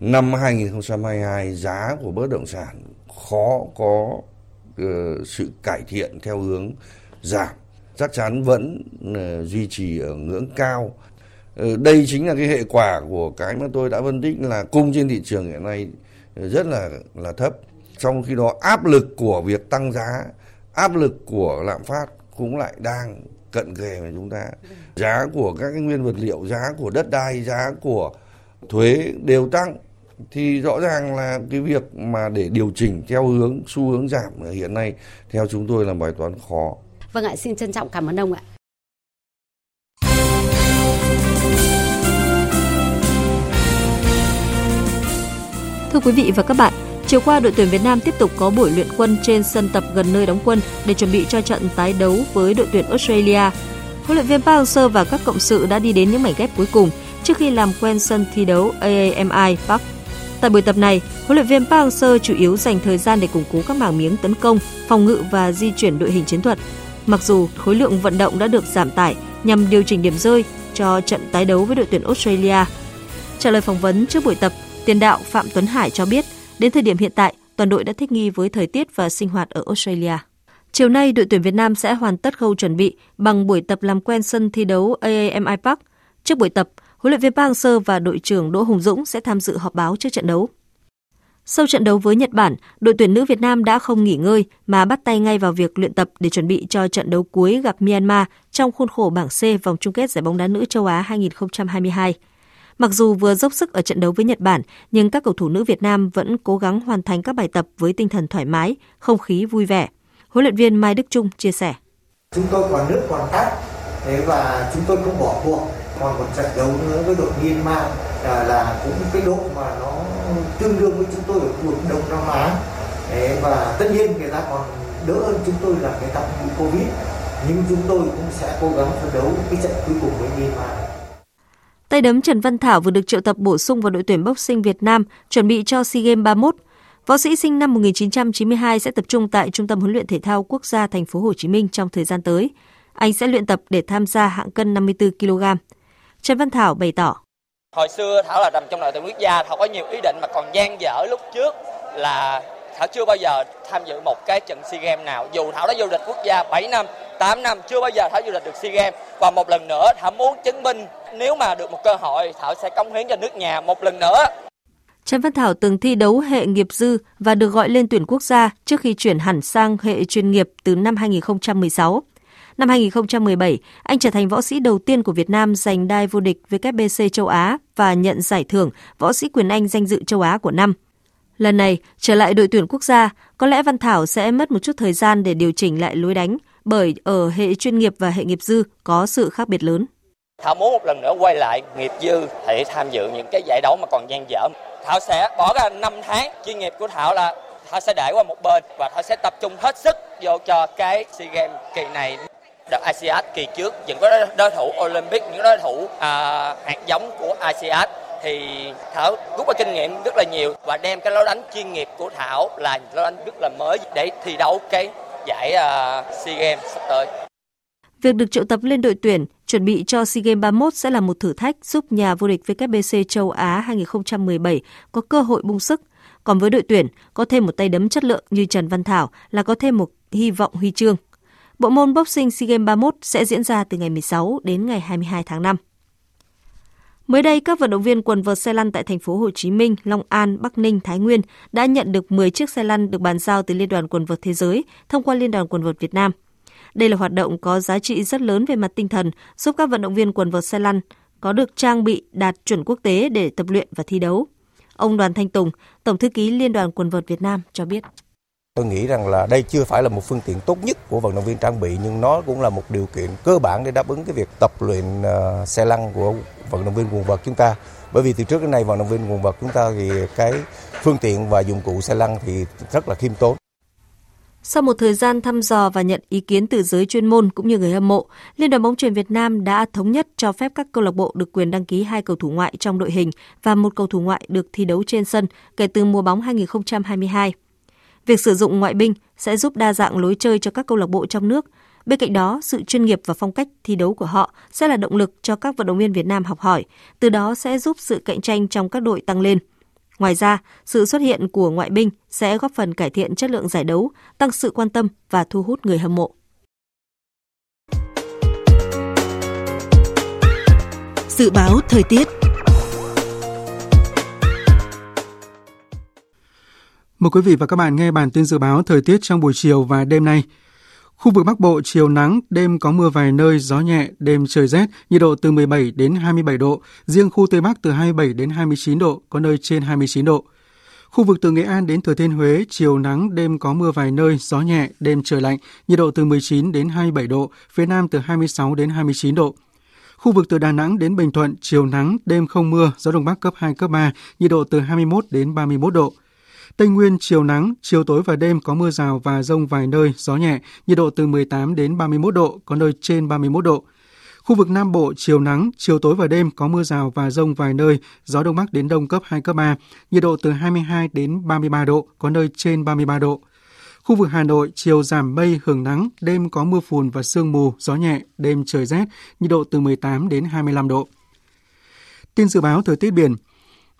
Năm 2022 giá của bất động sản khó có uh, sự cải thiện theo hướng giảm chắc chắn vẫn uh, duy trì ở ngưỡng cao Ờ, Ờ, đây chính là cái hệ quả của cái mà tôi đã phân tích là cung trên thị trường hiện nay ờ, rất là là thấp trong khi đó áp lực của việc tăng giá áp lực của lạm phát cũng lại đang cận kề với chúng ta giá của các cái nguyên vật liệu giá của đất đai giá của thuế đều tăng thì rõ ràng là cái việc mà để điều chỉnh theo hướng xu hướng giảm hiện nay theo chúng tôi là bài toán khó. Vâng ạ, xin trân trọng cảm ơn ông ạ. Thưa quý vị và các bạn, chiều qua đội tuyển Việt Nam tiếp tục có buổi luyện quân trên sân tập gần nơi đóng quân để chuẩn bị cho trận tái đấu với đội tuyển Australia. Huấn luyện viên Park Hang-seo và các cộng sự đã đi đến những mảnh ghép cuối cùng trước khi làm quen sân thi đấu AAMI Park. Tại buổi tập này, huấn luyện viên Park Hang-seo chủ yếu dành thời gian để củng cố các mảng miếng tấn công, phòng ngự và di chuyển đội hình chiến thuật. Mặc dù khối lượng vận động đã được giảm tải nhằm điều chỉnh điểm rơi cho trận tái đấu với đội tuyển Australia. Trả lời phỏng vấn trước buổi tập, Tiền đạo Phạm Tuấn Hải cho biết, đến thời điểm hiện tại, toàn đội đã thích nghi với thời tiết và sinh hoạt ở Australia. Chiều nay, đội tuyển Việt Nam sẽ hoàn tất khâu chuẩn bị bằng buổi tập làm quen sân thi đấu AAMI Park. Trước buổi tập, huấn luyện viên Park Hang-seo và đội trưởng Đỗ Hùng Dũng sẽ tham dự họp báo trước trận đấu. Sau trận đấu với Nhật Bản, đội tuyển nữ Việt Nam đã không nghỉ ngơi mà bắt tay ngay vào việc luyện tập để chuẩn bị cho trận đấu cuối gặp Myanmar trong khuôn khổ bảng C vòng chung kết giải bóng đá nữ châu Á 2022. Mặc dù vừa dốc sức ở trận đấu với Nhật Bản, nhưng các cầu thủ nữ Việt Nam vẫn cố gắng hoàn thành các bài tập với tinh thần thoải mái, không khí vui vẻ. Huấn luyện viên Mai Đức Trung chia sẻ. Chúng tôi còn nước còn tát, thế và chúng tôi không bỏ cuộc. Còn một trận đấu nữa với đội Myanmar là, là cũng cái độ mà nó tương đương với chúng tôi ở khu vực Đông Nam Á. Thế và tất nhiên người ta còn đỡ hơn chúng tôi là người ta bị Covid. Nhưng chúng tôi cũng sẽ cố gắng phấn đấu cái trận cuối cùng với Myanmar. Tay đấm Trần Văn Thảo vừa được triệu tập bổ sung vào đội tuyển boxing Việt Nam chuẩn bị cho SEA Games 31. Võ sĩ sinh năm 1992 sẽ tập trung tại Trung tâm huấn luyện thể thao quốc gia thành phố Hồ Chí Minh trong thời gian tới. Anh sẽ luyện tập để tham gia hạng cân 54 kg. Trần Văn Thảo bày tỏ: Hồi xưa Thảo là nằm trong đội tuyển quốc gia, Thảo có nhiều ý định mà còn gian dở lúc trước là Thảo chưa bao giờ tham dự một cái trận SEA Games nào. Dù Thảo đã du lịch quốc gia 7 năm, 8 năm chưa bao giờ Thảo du lịch được SEA Games và một lần nữa Thảo muốn chứng minh nếu mà được một cơ hội Thảo sẽ cống hiến cho nước nhà một lần nữa. Trần Văn Thảo từng thi đấu hệ nghiệp dư và được gọi lên tuyển quốc gia trước khi chuyển hẳn sang hệ chuyên nghiệp từ năm 2016. Năm 2017, anh trở thành võ sĩ đầu tiên của Việt Nam giành đai vô địch WBC châu Á và nhận giải thưởng võ sĩ quyền Anh danh dự châu Á của năm. Lần này, trở lại đội tuyển quốc gia, có lẽ Văn Thảo sẽ mất một chút thời gian để điều chỉnh lại lối đánh, bởi ở hệ chuyên nghiệp và hệ nghiệp dư có sự khác biệt lớn. Thảo muốn một lần nữa quay lại nghiệp dư để tham dự những cái giải đấu mà còn gian dở. Thảo sẽ bỏ ra 5 tháng chuyên nghiệp của Thảo là Thảo sẽ để qua một bên và Thảo sẽ tập trung hết sức vô cho cái SEA Games kỳ này. Đợt ASEAN kỳ trước những có đối thủ Olympic, những đối thủ à, hạt giống của ASEAN thì Thảo rút ra kinh nghiệm rất là nhiều và đem cái lối đánh chuyên nghiệp của Thảo là lối đánh rất là mới để thi đấu cái giải uh, SEA Games sắp tới. Việc được triệu tập lên đội tuyển chuẩn bị cho SEA Games 31 sẽ là một thử thách giúp nhà vô địch WBC châu Á 2017 có cơ hội bung sức. Còn với đội tuyển, có thêm một tay đấm chất lượng như Trần Văn Thảo là có thêm một hy vọng huy chương. Bộ môn boxing SEA Games 31 sẽ diễn ra từ ngày 16 đến ngày 22 tháng 5. Mới đây, các vận động viên quần vợt xe lăn tại thành phố Hồ Chí Minh, Long An, Bắc Ninh, Thái Nguyên đã nhận được 10 chiếc xe lăn được bàn giao từ Liên đoàn quần vợt thế giới thông qua Liên đoàn quần vợt Việt Nam. Đây là hoạt động có giá trị rất lớn về mặt tinh thần, giúp các vận động viên quần vợt xe lăn có được trang bị đạt chuẩn quốc tế để tập luyện và thi đấu. Ông Đoàn Thanh Tùng, Tổng thư ký Liên đoàn quần vợt Việt Nam cho biết. Tôi nghĩ rằng là đây chưa phải là một phương tiện tốt nhất của vận động viên trang bị nhưng nó cũng là một điều kiện cơ bản để đáp ứng cái việc tập luyện uh, xe lăn của vận động viên quần vợt chúng ta. Bởi vì từ trước đến nay vận động viên quần vợt chúng ta thì cái phương tiện và dụng cụ xe lăn thì rất là khiêm tốn. Sau một thời gian thăm dò và nhận ý kiến từ giới chuyên môn cũng như người hâm mộ, Liên đoàn bóng chuyền Việt Nam đã thống nhất cho phép các câu lạc bộ được quyền đăng ký hai cầu thủ ngoại trong đội hình và một cầu thủ ngoại được thi đấu trên sân kể từ mùa bóng 2022. Việc sử dụng ngoại binh sẽ giúp đa dạng lối chơi cho các câu lạc bộ trong nước. Bên cạnh đó, sự chuyên nghiệp và phong cách thi đấu của họ sẽ là động lực cho các vận động viên Việt Nam học hỏi, từ đó sẽ giúp sự cạnh tranh trong các đội tăng lên. Ngoài ra, sự xuất hiện của ngoại binh sẽ góp phần cải thiện chất lượng giải đấu, tăng sự quan tâm và thu hút người hâm mộ. Dự báo thời tiết Mời quý vị và các bạn nghe bản tin dự báo thời tiết trong buổi chiều và đêm nay. Khu vực Bắc Bộ chiều nắng, đêm có mưa vài nơi, gió nhẹ, đêm trời rét, nhiệt độ từ 17 đến 27 độ, riêng khu Tây Bắc từ 27 đến 29 độ, có nơi trên 29 độ. Khu vực từ Nghệ An đến Thừa Thiên Huế, chiều nắng, đêm có mưa vài nơi, gió nhẹ, đêm trời lạnh, nhiệt độ từ 19 đến 27 độ, phía Nam từ 26 đến 29 độ. Khu vực từ Đà Nẵng đến Bình Thuận, chiều nắng, đêm không mưa, gió Đông Bắc cấp 2, cấp 3, nhiệt độ từ 21 đến 31 độ. Tây Nguyên chiều nắng, chiều tối và đêm có mưa rào và rông vài nơi, gió nhẹ, nhiệt độ từ 18 đến 31 độ, có nơi trên 31 độ. Khu vực Nam Bộ chiều nắng, chiều tối và đêm có mưa rào và rông vài nơi, gió đông bắc đến đông cấp 2 cấp 3, nhiệt độ từ 22 đến 33 độ, có nơi trên 33 độ. Khu vực Hà Nội chiều giảm mây hưởng nắng, đêm có mưa phùn và sương mù, gió nhẹ, đêm trời rét, nhiệt độ từ 18 đến 25 độ. Tin dự báo thời tiết biển,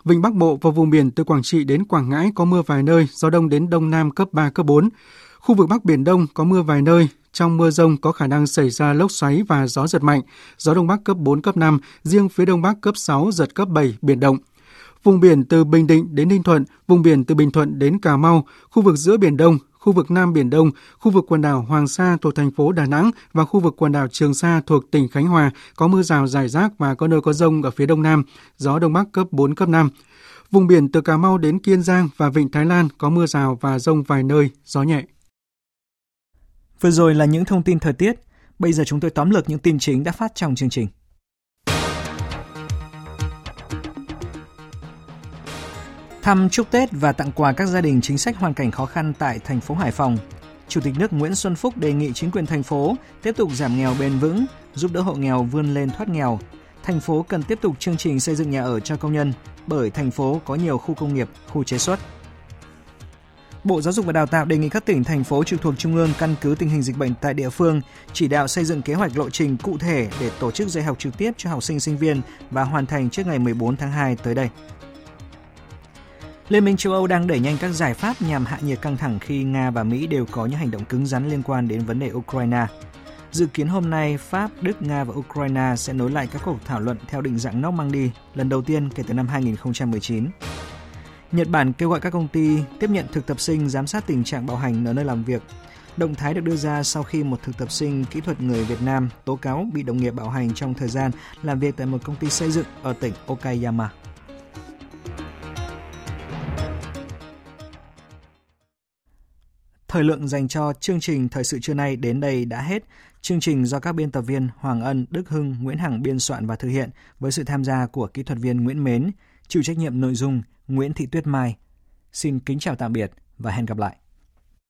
Vịnh Bắc Bộ và vùng biển từ Quảng Trị đến Quảng Ngãi có mưa vài nơi, gió đông đến đông nam cấp 3, cấp 4. Khu vực Bắc Biển Đông có mưa vài nơi, trong mưa rông có khả năng xảy ra lốc xoáy và gió giật mạnh, gió Đông Bắc cấp 4, cấp 5, riêng phía Đông Bắc cấp 6, giật cấp 7, biển động. Vùng biển từ Bình Định đến Ninh Thuận, vùng biển từ Bình Thuận đến Cà Mau, khu vực giữa Biển Đông, khu vực Nam Biển Đông, khu vực quần đảo Hoàng Sa thuộc thành phố Đà Nẵng và khu vực quần đảo Trường Sa thuộc tỉnh Khánh Hòa có mưa rào rải rác và có nơi có rông ở phía đông nam, gió đông bắc cấp 4, cấp 5. Vùng biển từ Cà Mau đến Kiên Giang và Vịnh Thái Lan có mưa rào và rông vài nơi, gió nhẹ. Vừa rồi là những thông tin thời tiết. Bây giờ chúng tôi tóm lược những tin chính đã phát trong chương trình. Thăm chúc Tết và tặng quà các gia đình chính sách hoàn cảnh khó khăn tại thành phố Hải Phòng. Chủ tịch nước Nguyễn Xuân Phúc đề nghị chính quyền thành phố tiếp tục giảm nghèo bền vững, giúp đỡ hộ nghèo vươn lên thoát nghèo. Thành phố cần tiếp tục chương trình xây dựng nhà ở cho công nhân bởi thành phố có nhiều khu công nghiệp, khu chế xuất. Bộ Giáo dục và Đào tạo đề nghị các tỉnh, thành phố trực thuộc Trung ương căn cứ tình hình dịch bệnh tại địa phương, chỉ đạo xây dựng kế hoạch lộ trình cụ thể để tổ chức dạy học trực tiếp cho học sinh sinh viên và hoàn thành trước ngày 14 tháng 2 tới đây. Liên minh châu Âu đang đẩy nhanh các giải pháp nhằm hạ nhiệt căng thẳng khi Nga và Mỹ đều có những hành động cứng rắn liên quan đến vấn đề Ukraine. Dự kiến hôm nay, Pháp, Đức, Nga và Ukraine sẽ nối lại các cuộc thảo luận theo định dạng Normandy lần đầu tiên kể từ năm 2019. Nhật Bản kêu gọi các công ty tiếp nhận thực tập sinh giám sát tình trạng bạo hành ở nơi làm việc. Động thái được đưa ra sau khi một thực tập sinh kỹ thuật người Việt Nam tố cáo bị đồng nghiệp bạo hành trong thời gian làm việc tại một công ty xây dựng ở tỉnh Okayama. Thời lượng dành cho chương trình Thời sự trưa nay đến đây đã hết. Chương trình do các biên tập viên Hoàng Ân, Đức Hưng, Nguyễn Hằng biên soạn và thực hiện với sự tham gia của kỹ thuật viên Nguyễn Mến, chịu trách nhiệm nội dung Nguyễn Thị Tuyết Mai. Xin kính chào tạm biệt và hẹn gặp lại.